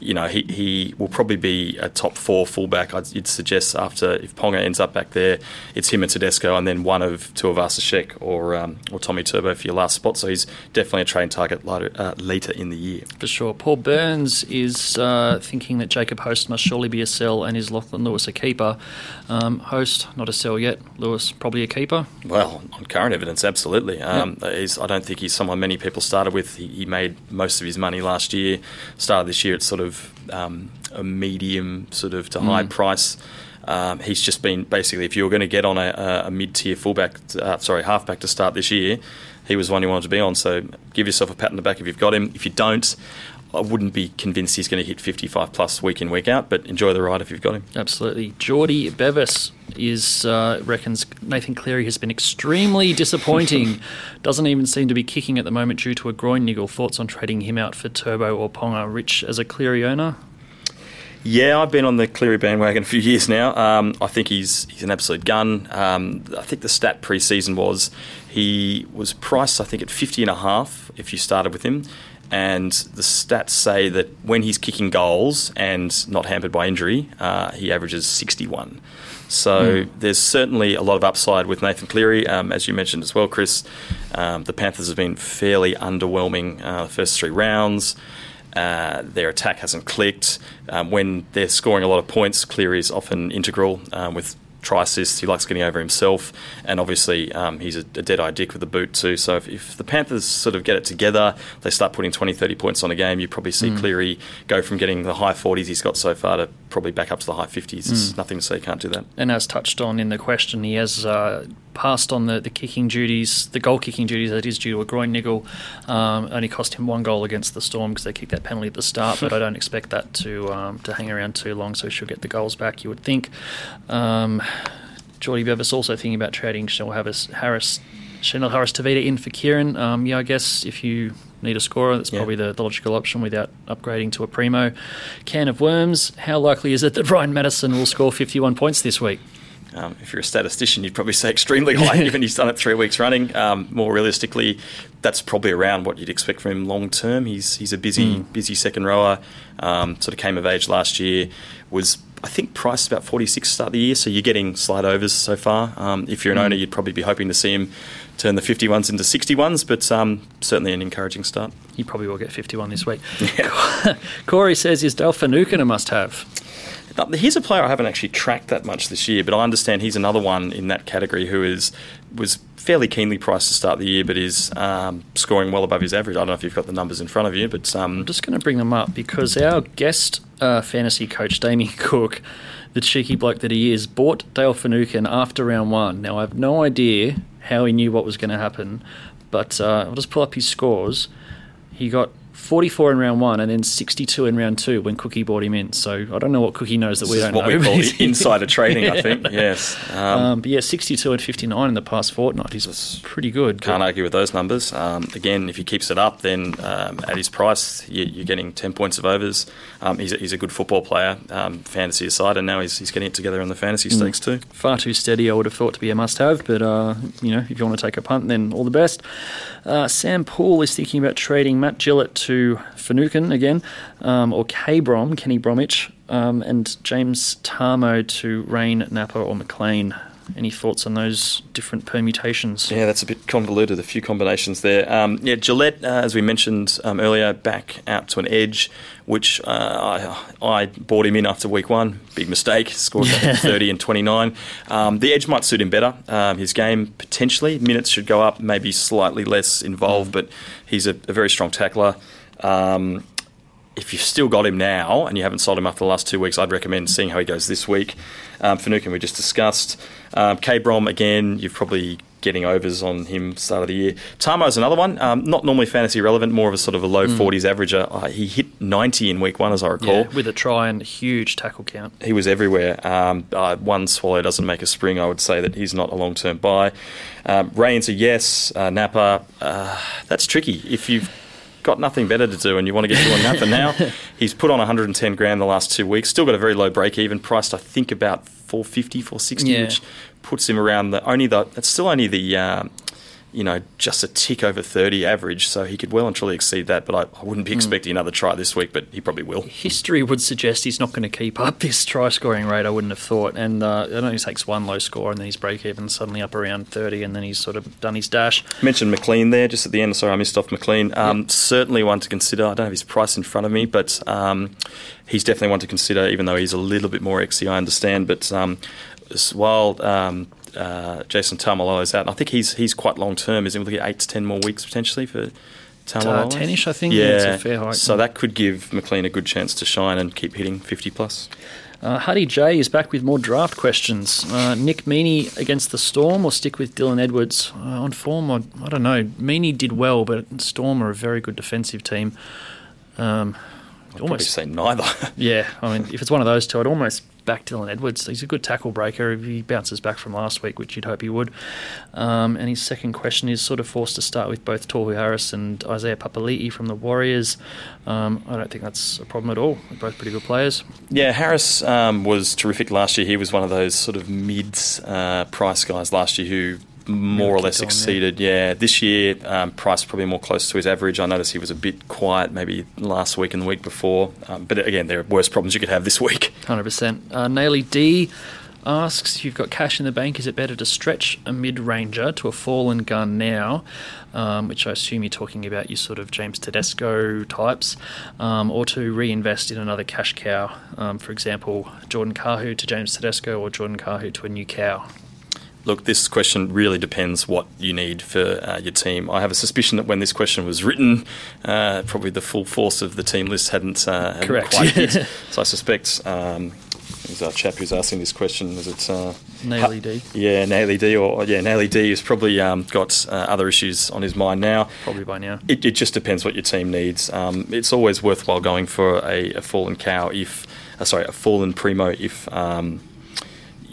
you know, he, he will probably be a top four fullback. I'd suggest after if Ponga ends up back there, it's him and Tedesco, and then one of Tuivasa-Sheck or um, or Tommy Turbo for your last spot. So he's definitely a train target later, uh, later in the year. For sure. Paul Burns is uh, thinking that Jacob Host must surely be a sell, and is Lachlan Lewis a keeper? Um, Host not a sell yet. Lewis probably a keeper. Well, on current evidence, absolutely. Um, yep. I don't think he's someone many people started with. He, he made most of his money last year. Started this year, it's sort of of um, a medium sort of to mm. high price. Um, he's just been basically, if you were going to get on a, a mid tier fullback, uh, sorry, halfback to start this year, he was one you wanted to be on. So give yourself a pat on the back if you've got him. If you don't, I wouldn't be convinced he's going to hit 55 plus week in, week out, but enjoy the ride if you've got him. Absolutely. Geordie Bevis is uh, reckons Nathan Cleary has been extremely disappointing. Doesn't even seem to be kicking at the moment due to a groin niggle. Thoughts on trading him out for Turbo or Ponga? Rich, as a Cleary owner? Yeah, I've been on the Cleary bandwagon a few years now. Um, I think he's he's an absolute gun. Um, I think the stat pre-season was he was priced, I think, at 50 and a half if you started with him and the stats say that when he's kicking goals and not hampered by injury, uh, he averages 61. So mm. there's certainly a lot of upside with Nathan Cleary, um, as you mentioned as well, Chris. Um, the Panthers have been fairly underwhelming uh, the first three rounds. Uh, their attack hasn't clicked. Um, when they're scoring a lot of points, Cleary is often integral um, with try assists. He likes getting over himself, and obviously um, he's a, a dead eye dick with the boot too. So if, if, the Panthers sort of get it together, they start putting 20, 30 points on a game. You probably see mm. Cleary go from getting the high 40s he's got so far to probably back up to the high 50s. Mm. nothing to say he can't do that. And as touched on in the question, he has uh, passed on the, the kicking duties, the goal kicking duties that is due to a groin niggle. Um, only cost him one goal against the Storm because they kicked that penalty at the start, but I don't expect that to um, to hang around too long, so she'll get the goals back, you would think. Um, Geordie Bevis also thinking about trading Chanel Harris, Harris Chanel Harris Tavita in for Kieran. Um, yeah, I guess if you need a scorer, that's yeah. probably the, the, logical option without upgrading to a primo. Can of worms. How likely is it that Ryan Matterson will score 51 points this week? Um, if you're a statistician, you'd probably say extremely high, given he's done it three weeks running. Um, more realistically, that's probably around what you'd expect from him long term. He's he's a busy mm. busy second rower. Um, sort of came of age last year. Was I think priced about 46 start the year, so you're getting slight overs so far. Um, if you're an mm. owner, you'd probably be hoping to see him turn the 51s into 61s, but um, certainly an encouraging start. He probably will get 51 this week. Corey says, is Dale Finucane a must have? Now, here's a player I haven't actually tracked that much this year, but I understand he's another one in that category who is was fairly keenly priced to start the year, but is um, scoring well above his average. I don't know if you've got the numbers in front of you, but um, I'm just going to bring them up because our guest uh, fantasy coach, Damien Cook, the cheeky bloke that he is, bought Dale Finucane after round one. Now I have no idea how he knew what was going to happen, but uh, I'll just pull up his scores. He got 44 in round one and then 62 in round two when Cookie brought him in. So I don't know what Cookie knows that this we don't what know. we call insider trading, I think. Yes. Um, Um, but yeah, 62 and 59 in the past fortnight. He's pretty good. Can't argue with those numbers. Um, again, if he keeps it up, then um, at his price, you, you're getting 10 points of overs. Um, he's, a, he's a good football player, um, fantasy aside, and now he's, he's getting it together in the fantasy Mm. stakes too. Far too steady, I would have thought to be a must-have. But uh, you know, if you want to take a punt, then all the best. Uh, Sam Poole is thinking about trading Matt Gillett to Finucane again, um, or K Brom, Kenny Bromwich, um, and James Tamou to Rein, Napa, or McLean. Any thoughts on those different permutations? Yeah, that's a bit convoluted. A few combinations there. Um, yeah, Gillett, uh, as we mentioned um, earlier, back out to an edge, which uh, I, I bought him in after week one. Big mistake. Scored 30 and 29. Um, the edge might suit him better. Um, his game potentially minutes should go up, maybe slightly less involved, but he's a, a very strong tackler. Um, if you've still got him now and you haven't sold him after the last two weeks, I'd recommend seeing how he goes this week. Um, Finucane, we just discussed. Um, K Brom, again, you're probably getting overs on him start of the year. Tamou's another one, um, not normally fantasy relevant, more of a sort of a low 40s averager. Uh, he hit 90 in week one, as I recall. Yeah, with a try and a huge tackle count. He was everywhere. Um, uh, one swallow doesn't make a spring. I would say that he's not a long term buy. Um, Rein's a yes. Uh, Napa, uh, that's tricky. If you've got nothing better to do and you want to get to on Napa now, he's put on 110 grand the last two weeks. Still got a very low break even, priced I think about 450, 460, Yeah. which puts him around the only the. It's still only the. Um, you know, just a tick over 30 average, so he could well and truly exceed that. But I, I wouldn't be expecting another try this week, but he probably will. History would suggest he's not going to keep up this try scoring rate, I wouldn't have thought. And uh, I know he takes one low score and then he's break even suddenly up around 30 and then he's sort of done his dash. mentioned McLean there just at the end. Sorry, I missed off McLean. Um, Certainly one to consider. I don't have his price in front of me, but um, he's definitely one to consider, even though he's a little bit more XC, I understand. But um, while um, uh, Jason Taumalolo is out, and I think he's he's quite long term. Is he looking at eight to ten more weeks potentially for Taumalolo? Uh, 10-ish, I think. Yeah, Yeah, it's a fair hike. So that could give McLean a good chance to shine and keep hitting 50 plus. Uh, Huddy J is back with more draft questions. Uh, Nick Meaney against the Storm or stick with Dylan Edwards? Uh, on form, I, I don't know. Meaney did well, but Storm are a very good defensive team. Um, I'd probably say neither. Yeah, I mean, if it's one of those two, I'd almost back Dylan Edwards. He's a good tackle breaker if he bounces back from last week, which you'd hope he would. Um, and his second question is sort of forced to start with both Tohu Harris and Isaiah Papali'i from the Warriors. Um, I don't think that's a problem at all. They're both pretty good players. Yeah, Harris um, was terrific last year. He was one of those sort of mid uh, price guys last year who more or less kicked on, yeah. exceeded. Yeah, this year um, price probably more close to his average. I noticed he was a bit quiet maybe last week and the week before. Um, but again, there are worse problems you could have this week. Hundred percent. Uh, Naily D asks, "You've got cash in the bank. Is it better to stretch a mid-ranger to a fallen gun now, um, which I assume you're talking about your sort of James Tedesco types, um, or to reinvest in another cash cow? Um, for example, Jordan Kahu to James Tedesco, or Jordan Kahu to a new cow." Look, this question really depends what you need for uh, your team. I have a suspicion that when this question was written, uh, probably the full force of the team list hadn't, uh, hadn't Correct. quite hit. so I suspect um, there's our chap who's asking this question. Was it uh, Naily D. Yeah, Naily D, or yeah, Naily D has probably um, got uh, other issues on his mind now. Probably by now. It, it just depends what your team needs. Um, it's always worthwhile going for a, a fallen cow if, uh, sorry, a fallen primo if um,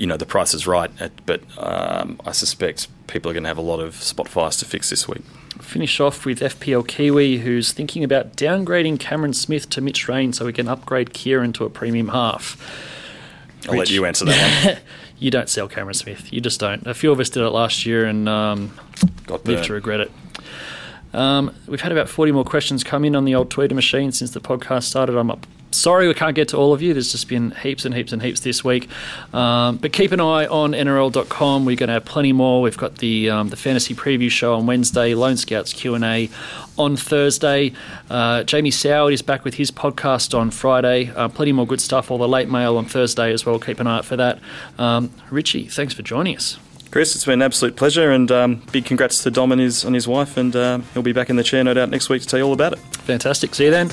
you know the price is right. Uh, But um, I suspect people are going to have a lot of spot fires to fix this week. Finish off with FPL Kiwi, who's thinking about downgrading Cameron Smith to Mitch Rein so we can upgrade Kieran to a premium half. I'll let you answer that one. You don't sell Cameron Smith. You just don't. A few of us did it last year and um, Got live to regret it. Um, we've had about 40 more questions come in on the old Twitter machine since the podcast started. I'm up sorry we can't get to all of you. There's just been heaps and heaps and heaps this week. Um, but keep an eye on NRL.com. We're going to have plenty more. We've got the um, the fantasy preview show on Wednesday, Lone Scouts Q and A on Thursday. Uh, Jamie Soward is back with his podcast on Friday. Uh, plenty more good stuff. All the late mail on Thursday as well. Keep an eye out for that. Um, Richie, thanks for joining us. Chris, it's been an absolute pleasure, and um, big congrats to Dom and his, and his wife, and uh, he'll be back in the chair, no doubt, next week to tell you all about it. Fantastic. See you then.